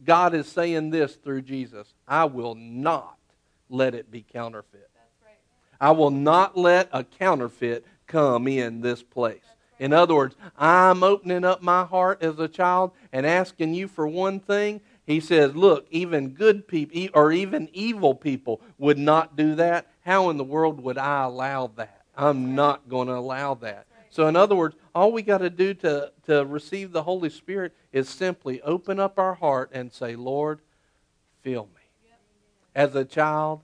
God is saying this through Jesus I will not let it be counterfeit. Right. I will not let a counterfeit come in this place. Right. In other words, I'm opening up my heart as a child and asking you for one thing. He says, Look, even good people or even evil people would not do that. How in the world would I allow that? I'm not going to allow that. So, in other words, all we got to do to, to receive the Holy Spirit is simply open up our heart and say, Lord, fill me. As a child,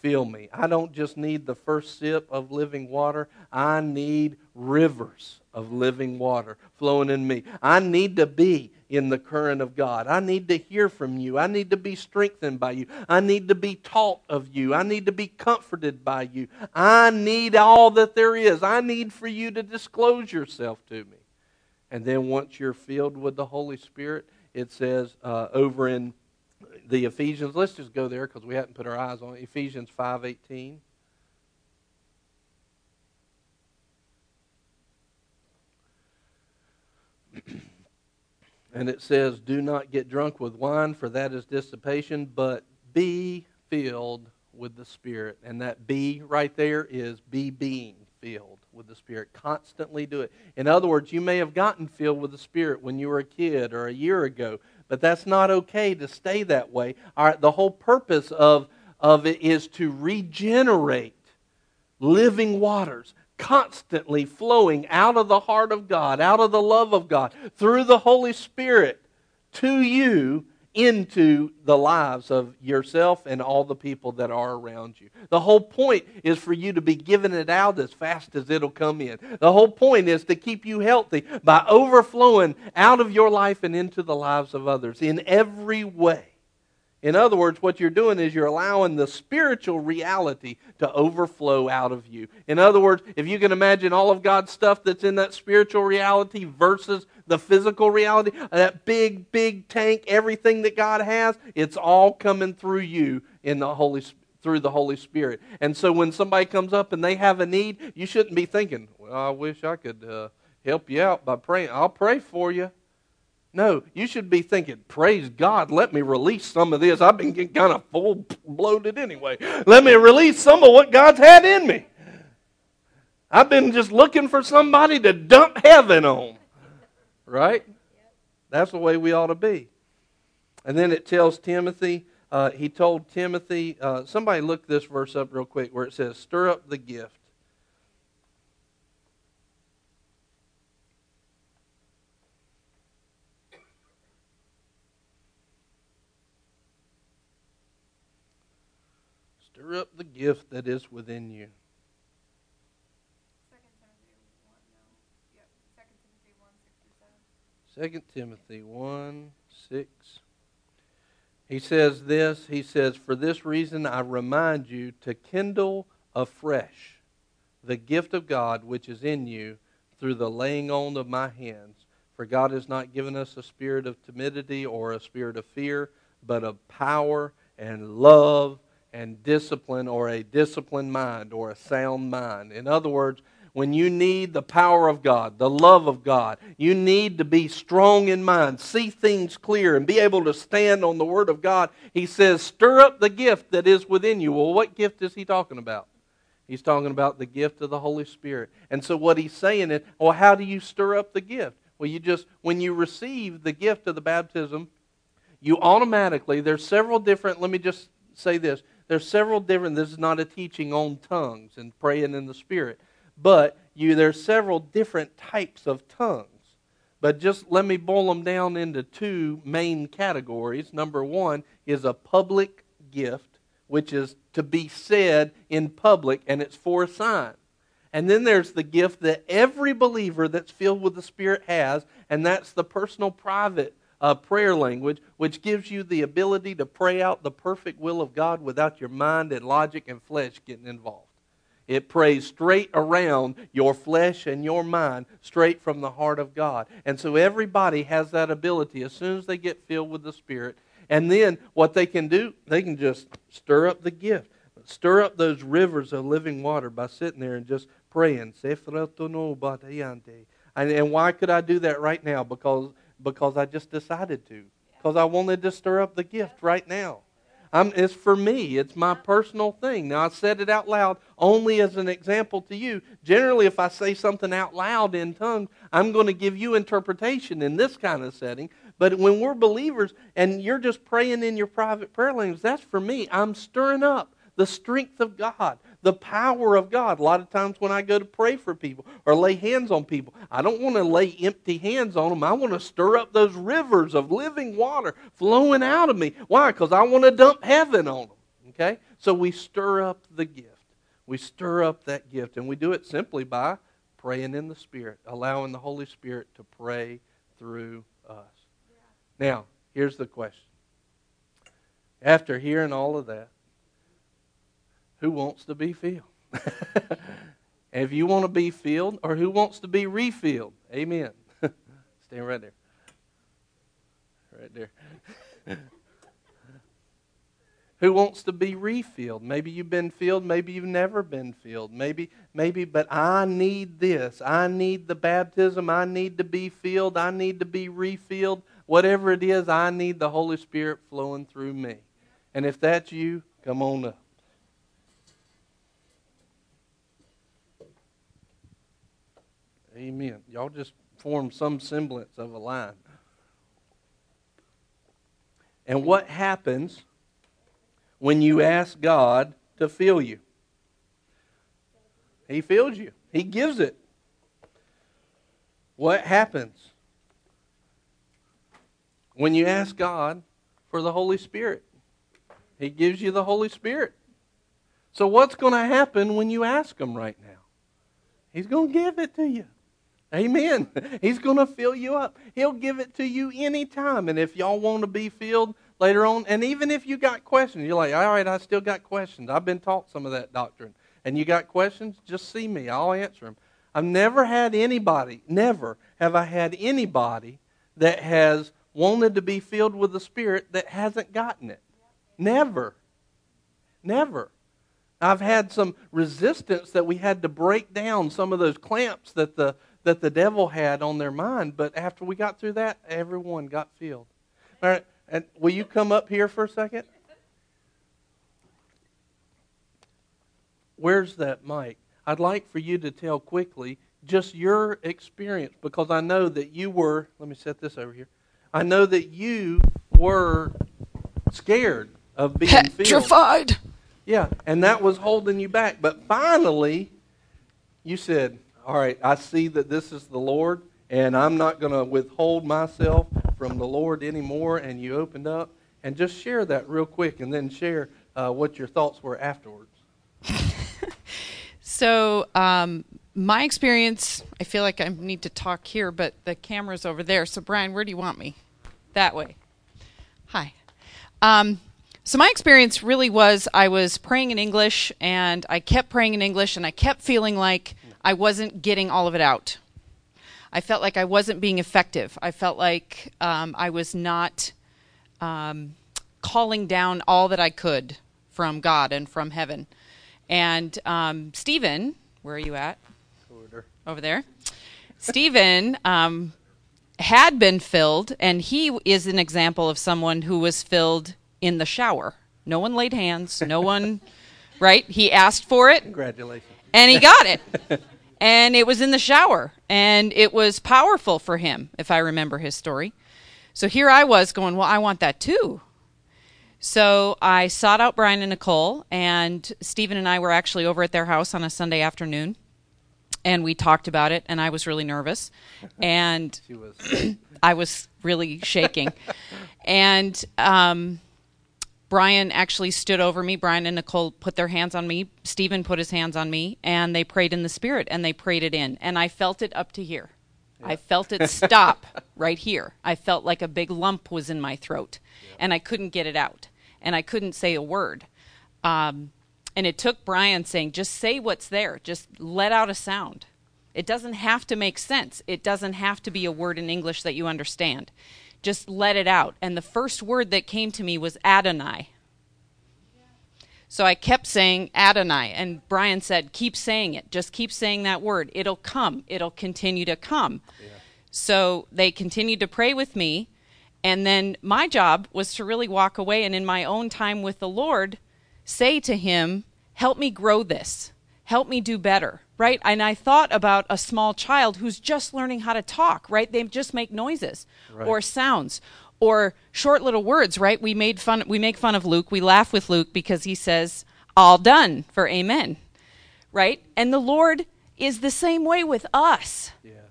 fill me. I don't just need the first sip of living water, I need rivers of living water flowing in me. I need to be in the current of God. I need to hear from you. I need to be strengthened by you. I need to be taught of you. I need to be comforted by you. I need all that there is. I need for you to disclose yourself to me. And then once you're filled with the Holy Spirit, it says uh, over in the Ephesians, let's just go there because we haven't put our eyes on it. Ephesians 5.18. And it says, Do not get drunk with wine, for that is dissipation, but be filled with the Spirit. And that be right there is be being filled with the Spirit. Constantly do it. In other words, you may have gotten filled with the Spirit when you were a kid or a year ago, but that's not okay to stay that way. All right, the whole purpose of, of it is to regenerate living waters constantly flowing out of the heart of God, out of the love of God, through the Holy Spirit to you into the lives of yourself and all the people that are around you. The whole point is for you to be giving it out as fast as it'll come in. The whole point is to keep you healthy by overflowing out of your life and into the lives of others in every way. In other words, what you're doing is you're allowing the spiritual reality to overflow out of you. In other words, if you can imagine all of God's stuff that's in that spiritual reality versus the physical reality, that big, big tank, everything that God has, it's all coming through you in the Holy through the Holy Spirit. And so when somebody comes up and they have a need, you shouldn't be thinking, "Well, I wish I could uh, help you out by praying. I'll pray for you." No, you should be thinking, praise God, let me release some of this. I've been getting kind of full bloated anyway. Let me release some of what God's had in me. I've been just looking for somebody to dump heaven on. Right? That's the way we ought to be. And then it tells Timothy, uh, he told Timothy, uh, somebody look this verse up real quick where it says, stir up the gift. Up the gift that is within you. 2 Timothy 1 6. He says this He says, For this reason I remind you to kindle afresh the gift of God which is in you through the laying on of my hands. For God has not given us a spirit of timidity or a spirit of fear, but of power and love and discipline or a disciplined mind or a sound mind. In other words, when you need the power of God, the love of God, you need to be strong in mind, see things clear, and be able to stand on the Word of God. He says, stir up the gift that is within you. Well, what gift is he talking about? He's talking about the gift of the Holy Spirit. And so what he's saying is, well, how do you stir up the gift? Well, you just, when you receive the gift of the baptism, you automatically, there's several different, let me just say this. There's several different, this is not a teaching on tongues and praying in the Spirit but you there's several different types of tongues. But just let me boil them down into two main categories. Number one is a public gift, which is to be said in public, and it's for a sign. And then there's the gift that every believer that's filled with the Spirit has, and that's the personal, private uh, prayer language, which gives you the ability to pray out the perfect will of God without your mind and logic and flesh getting involved. It prays straight around your flesh and your mind, straight from the heart of God. And so everybody has that ability as soon as they get filled with the Spirit. And then what they can do, they can just stir up the gift. Stir up those rivers of living water by sitting there and just praying. And, and why could I do that right now? Because, because I just decided to. Because I wanted to stir up the gift right now. I'm, it's for me. It's my personal thing. Now, I said it out loud only as an example to you. Generally, if I say something out loud in tongues, I'm going to give you interpretation in this kind of setting. But when we're believers and you're just praying in your private prayer language, that's for me. I'm stirring up the strength of God, the power of God. A lot of times when I go to pray for people or lay hands on people, I don't want to lay empty hands on them. I want to stir up those rivers of living water flowing out of me. Why? Because I want to dump heaven on them. Okay? So we stir up the gift. We stir up that gift, and we do it simply by praying in the Spirit, allowing the Holy Spirit to pray through us. Yeah. Now, here's the question. After hearing all of that, who wants to be filled? if you want to be filled, or who wants to be refilled? Amen. Stand right there. Right there. who wants to be refilled? Maybe you've been filled, maybe you've never been filled. Maybe, maybe, but I need this. I need the baptism. I need to be filled. I need to be refilled. Whatever it is, I need the Holy Spirit flowing through me. And if that's you, come on up. Amen. Y'all just form some semblance of a line. And what happens when you ask God to fill you? He fills you, He gives it. What happens when you ask God for the Holy Spirit? He gives you the Holy Spirit. So, what's going to happen when you ask Him right now? He's going to give it to you. Amen. He's going to fill you up. He'll give it to you anytime. And if y'all want to be filled later on, and even if you got questions, you're like, all right, I still got questions. I've been taught some of that doctrine. And you got questions, just see me. I'll answer them. I've never had anybody, never have I had anybody that has wanted to be filled with the Spirit that hasn't gotten it. Never. Never. I've had some resistance that we had to break down some of those clamps that the that the devil had on their mind. But after we got through that, everyone got filled. All right, and will you come up here for a second? Where's that mic? I'd like for you to tell quickly just your experience because I know that you were, let me set this over here. I know that you were scared of being petrified. Filled. Yeah, and that was holding you back. But finally, you said, all right, I see that this is the Lord, and I'm not going to withhold myself from the Lord anymore. And you opened up, and just share that real quick, and then share uh, what your thoughts were afterwards. so, um, my experience, I feel like I need to talk here, but the camera's over there. So, Brian, where do you want me? That way. Hi. Um, so, my experience really was I was praying in English, and I kept praying in English, and I kept feeling like I wasn't getting all of it out. I felt like I wasn't being effective. I felt like um, I was not um, calling down all that I could from God and from heaven. And um, Stephen, where are you at? Order. over there. Stephen um, had been filled, and he is an example of someone who was filled in the shower. No one laid hands. No one, right? He asked for it, Congratulations. and he got it. and it was in the shower, and it was powerful for him, if I remember his story. So here I was going, Well, I want that too. So I sought out Brian and Nicole, and Stephen and I were actually over at their house on a Sunday afternoon, and we talked about it, and I was really nervous, and She was. I was really shaking. and um, Brian actually stood over me. Brian and Nicole put their hands on me. Stephen put his hands on me, and they prayed in the Spirit, and they prayed it in. And I felt it up to here. I felt it stop right here. I felt like a big lump was in my throat, and I couldn't get it out, and I couldn't say a word. Um, and it took Brian saying, just say what's there, just let out a sound. It doesn't have to make sense. It doesn't have to be a word in English that you understand. Just let it out. And the first word that came to me was Adonai. So I kept saying Adonai, and Brian said, Keep saying it. Just keep saying that word. It'll come. It'll continue to come. So they continued to pray with me. And then my job was to really walk away and, in my own time with the Lord, say to Him, Help me grow this. Help me do better. Right? And I thought about a small child who's just learning how to talk, right? They just make noises Right. or sounds or short little words, right? We made fun we make fun of Luke. We laugh with Luke because he says, "All done" for amen. Right? And the Lord is the same way with us Yeah.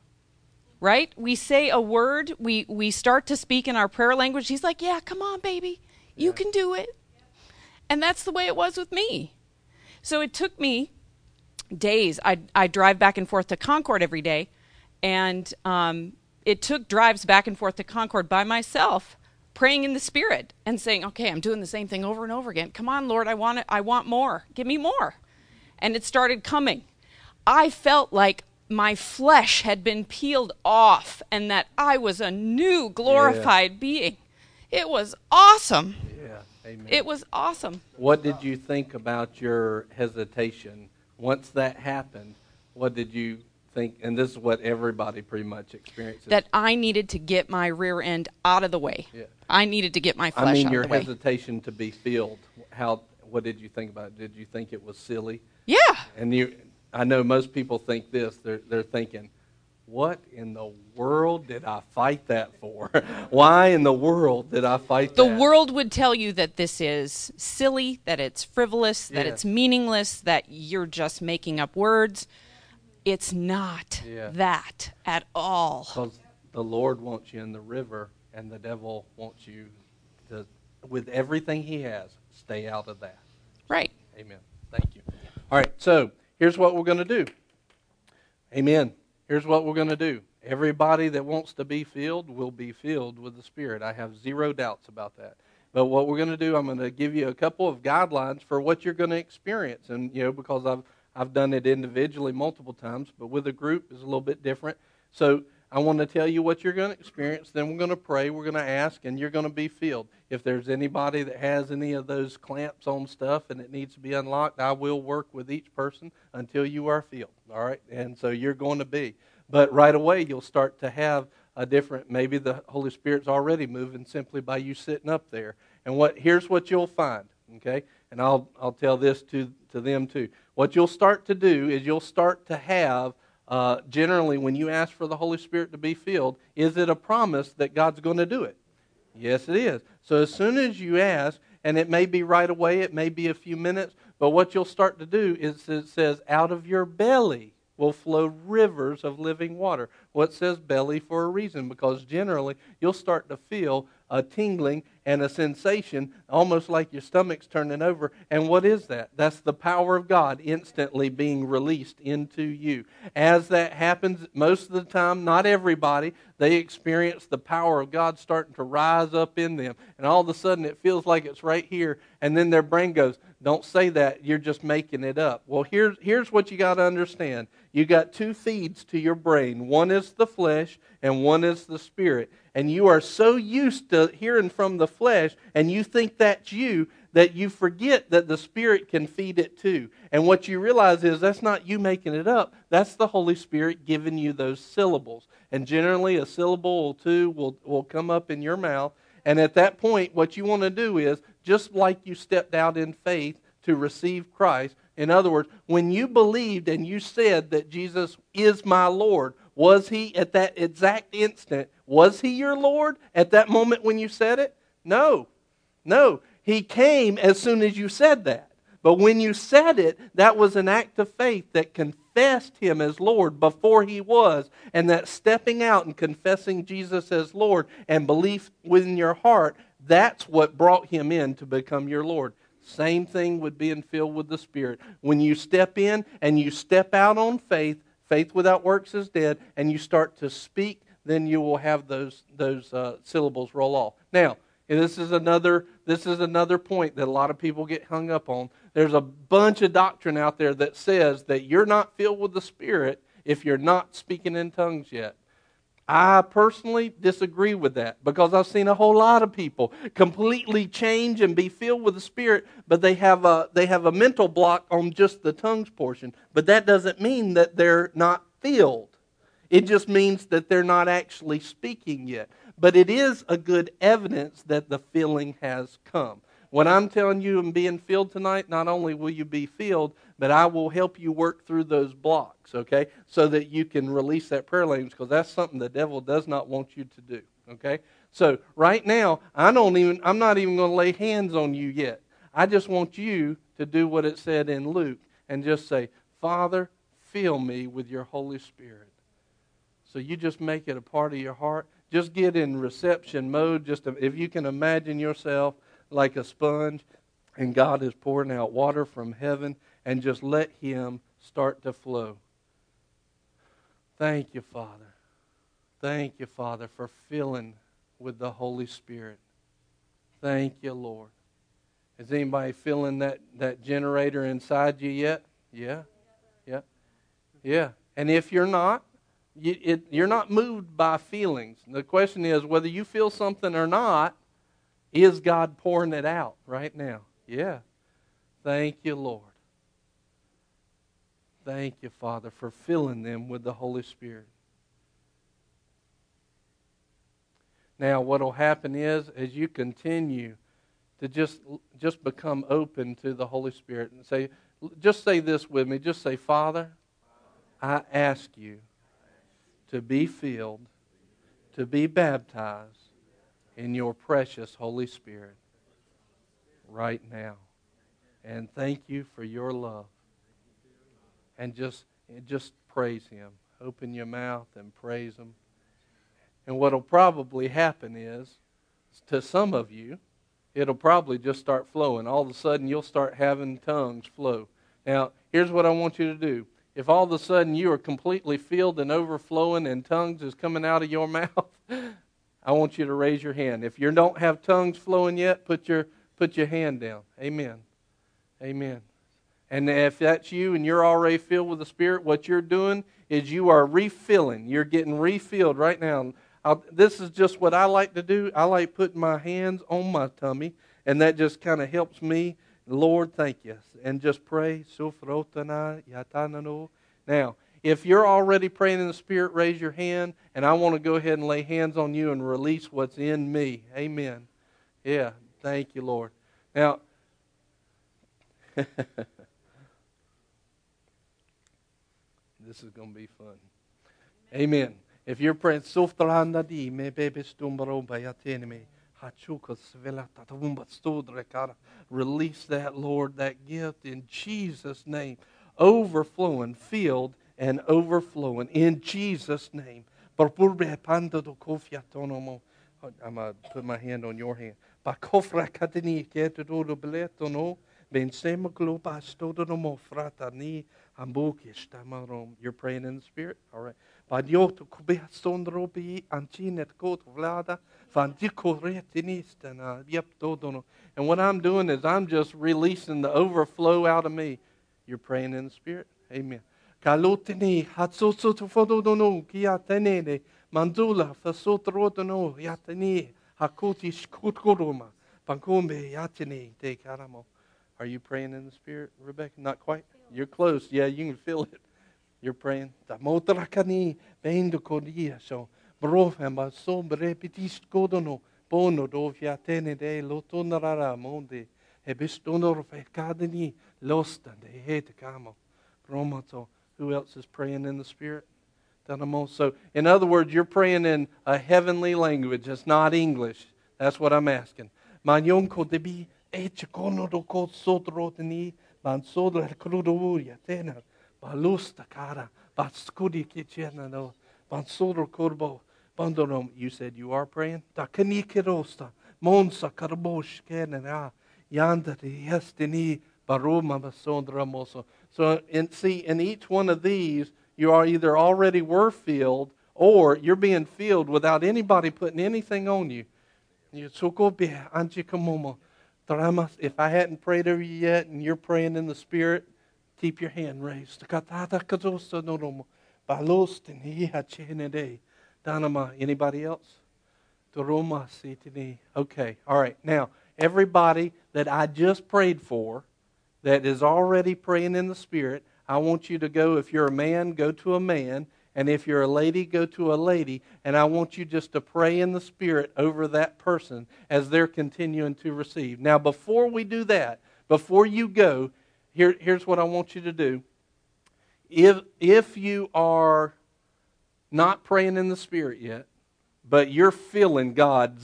right? We say a word, we we start to speak in our prayer language. He's like, "Yeah, come on, baby. You can do it." And that's the way it was with me. So it took me days. I I drive back and forth to Concord every day, and um, it took drives back and forth to Concord by myself, praying in the Spirit and saying, "Okay, I'm doing the same thing over and over again. Come on, Lord, I want it. I want more. Give me more." And it started coming. I felt like my flesh had been peeled off and that I was a new glorified being. It was awesome. Yeah. Amen. It was awesome. What did you think about your hesitation once that happened? What did you think? And this is what everybody pretty much experiences. That I needed to get my rear end out of the way. Yeah. I needed to get my flesh I mean, out your of the way. hesitation to be filled. How? What did you think about it? Did you think it was silly? Yeah. And you, I know most people think this. They're they're thinking, what in the world did I fight that for? Why in the world did I fight that? The that? world would tell you that this is silly, that it's frivolous, that Yeah. it's meaningless, that you're just making up words. It's not Yeah. that at all. Because the Lord wants you in the river, and the devil wants you to, with everything he has, stay out of that. Right. Amen. Thank you. All right, so here's what we're going to do. Amen. Here's what we're going to do. Everybody that wants to be filled will be filled with the Spirit. I have zero doubts about that. But what we're going to do, I'm going to give you a couple of guidelines for what you're going to experience, and you know because I've I've done it individually multiple times, but with a group is a little bit different. So I want to tell you what you're going to experience. Then we're going to pray. We're going to ask, and you're going to be filled. If there's anybody that has any of those clamps on stuff and it needs to be unlocked, I will work with each person until you are filled. All right, and so you're going to be. But right away, you'll start to have a different. Maybe the Holy Spirit's already moving simply by you sitting up there. And what here's what you'll find. Okay, and I'll I'll tell this to to them too. What you'll start to do is you'll start to have uh, generally when you ask for the Holy Spirit to be filled, is it a promise that God's going to do it? Yes, it is. So as soon as you ask, and it may be right away, it may be a few minutes, but what you'll start to do is it says, out of your belly will flow rivers of living water. Well, it says belly for a reason, because generally you'll start to feel a tingling and a sensation, almost like your stomach's turning over. And what is that? That's the power of God instantly being released into you. As that happens, most of the time, not everybody, they experience the power of God starting to rise up in them. And all of a sudden, it feels like it's right here. And then their brain goes, Don't say that. You're just making it up. Well, here's, here's what you got to understand you got two feeds to your brain one is the flesh, and one is the spirit. And you are so used to hearing from the flesh, and you think that's you, that you forget that the Spirit can feed it too. And what you realize is that's not you making it up, that's the Holy Spirit giving you those syllables. And generally, a syllable or two will, will come up in your mouth. And at that point, what you want to do is, just like you stepped out in faith to receive Christ, in other words, when you believed and you said that Jesus is my Lord, was he at that exact instant, was he your Lord at that moment when you said it? No. No. He came as soon as you said that. But when you said it, that was an act of faith that confessed him as Lord before he was. And that stepping out and confessing Jesus as Lord and belief within your heart, that's what brought him in to become your Lord. Same thing with being filled with the Spirit. When you step in and you step out on faith, faith without works is dead, and you start to speak, then you will have those, those uh, syllables roll off. Now, this is another this is another point that a lot of people get hung up on. There's a bunch of doctrine out there that says that you're not filled with the Spirit if you're not speaking in tongues yet. I personally disagree with that because I've seen a whole lot of people completely change and be filled with the Spirit, but they have a they have a mental block on just the tongues portion. But that doesn't mean that they're not filled. It just means that they're not actually speaking yet. But it is a good evidence that the filling has come. When I'm telling you I'm being filled tonight, not only will you be filled, but I will help you work through those blocks, okay? So that you can release that prayer language because that's something the devil does not want you to do, okay? So right now, I don't even I'm not even going to lay hands on you yet. I just want you to do what it said in Luke and just say, "Father, fill me with your Holy Spirit." So you just make it a part of your heart just get in reception mode. Just if you can imagine yourself like a sponge, and God is pouring out water from heaven, and just let Him start to flow. Thank you, Father. Thank you, Father, for filling with the Holy Spirit. Thank you, Lord. Is anybody feeling that, that generator inside you yet? Yeah? Yeah? Yeah. And if you're not, you, it, you're not moved by feelings. The question is whether you feel something or not, is God pouring it out right now? Yeah. Thank you, Lord. Thank you, Father, for filling them with the Holy Spirit. Now, what will happen is, as you continue to just just become open to the Holy Spirit and say, just say this with me. Just say, Father, I ask you to be filled, to be baptized in your precious Holy Spirit right now. And thank you for your love. And just, just praise Him. Open your mouth and praise Him. And what will probably happen is, to some of you, it'll probably just start flowing. All of a sudden, you'll start having tongues flow. Now, here's what I want you to do if all of a sudden you are completely filled and overflowing and tongues is coming out of your mouth, I want you to raise your hand. If you don't have tongues flowing yet, put your put your hand down. Amen. Amen. And if that's you and you're already filled with the Spirit, what you're doing is you are refilling. You're getting refilled right now. I'll, this is just what I like to do. I like putting my hands on my tummy, and that just kind of helps me Lord, thank you. And just pray. Now, if you're already praying in the Spirit, raise your hand, and I want to go ahead and lay hands on you and release what's in me. Amen. Yeah, thank you, Lord. Now, this is going to be fun. Amen. If you're praying, Release that, Lord, that gift in Jesus' name. Overflowing, filled, and overflowing in Jesus' name. I'm going to put my hand on your hand. You're praying in the spirit? All right. And what I'm doing is I'm just releasing the overflow out of me. You're praying in the spirit? Amen. Are you praying in the spirit, Rebecca? Not quite. You're close. Yeah, you can feel it. You're praying. Brofamba so brepitis kodono bono dovia tene de lotonarara monde e bistonor fekadini lostande hete kamo promoto who else is praying in the Spirit? So, in other words, you're praying in a heavenly language. It's not English. That's what I'm asking. Manionko debi echekono do ko sotrotni ban sodra krudovuria er tener balusta cara batskudi kichena no ban sodro korbo bandonom. You said you are praying. Ta kanikerosta monsa karbosh kenera yanda de yestini baroma basondra moso. So, in, see, in each one of these, you are either already were filled or you're being filled without anybody putting anything on you. If I hadn't prayed over you yet and you're praying in the Spirit, keep your hand raised. Anybody else? Okay, all right. Now, everybody that I just prayed for, that is already praying in the Spirit, I want you to go, if you're a man, go to a man. And if you're a lady, go to a lady. And I want you just to pray in the Spirit over that person as they're continuing to receive. Now, before we do that, before you go, here, here's what I want you to do. If, if you are not praying in the Spirit yet, but you're feeling God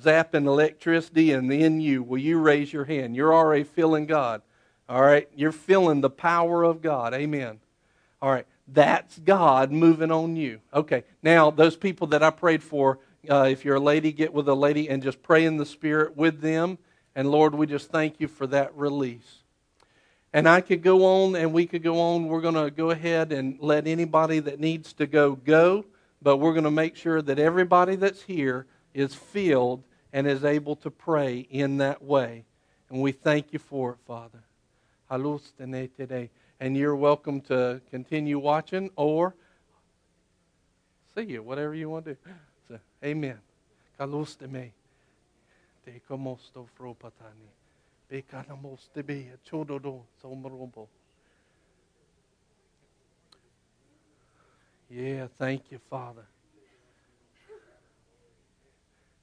zapping electricity and in you, will you raise your hand? You're already feeling God. All right? You're feeling the power of God. Amen. All right. That's God moving on you. Okay. Now, those people that I prayed for, uh, if you're a lady, get with a lady and just pray in the Spirit with them. And Lord, we just thank you for that release. And I could go on and we could go on. We're going to go ahead and let anybody that needs to go go, but we're going to make sure that everybody that's here is filled and is able to pray in that way. And we thank you for it, Father today. And you're welcome to continue watching or see you, whatever you want to do. So, amen. Kalusteme. Te komosto fropatani. Be kanamoste be chododo somrobo. Yeah, thank you, Father.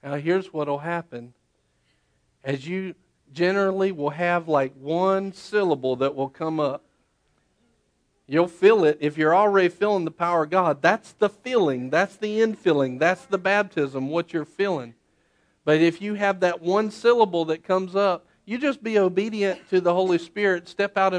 Now, here's what will happen. As you generally will have like one syllable that will come up. You'll feel it if you're already feeling the power of God. That's the feeling, that's the infilling, that's the baptism, what you're feeling. But if you have that one syllable that comes up, you just be obedient to the Holy Spirit, step out in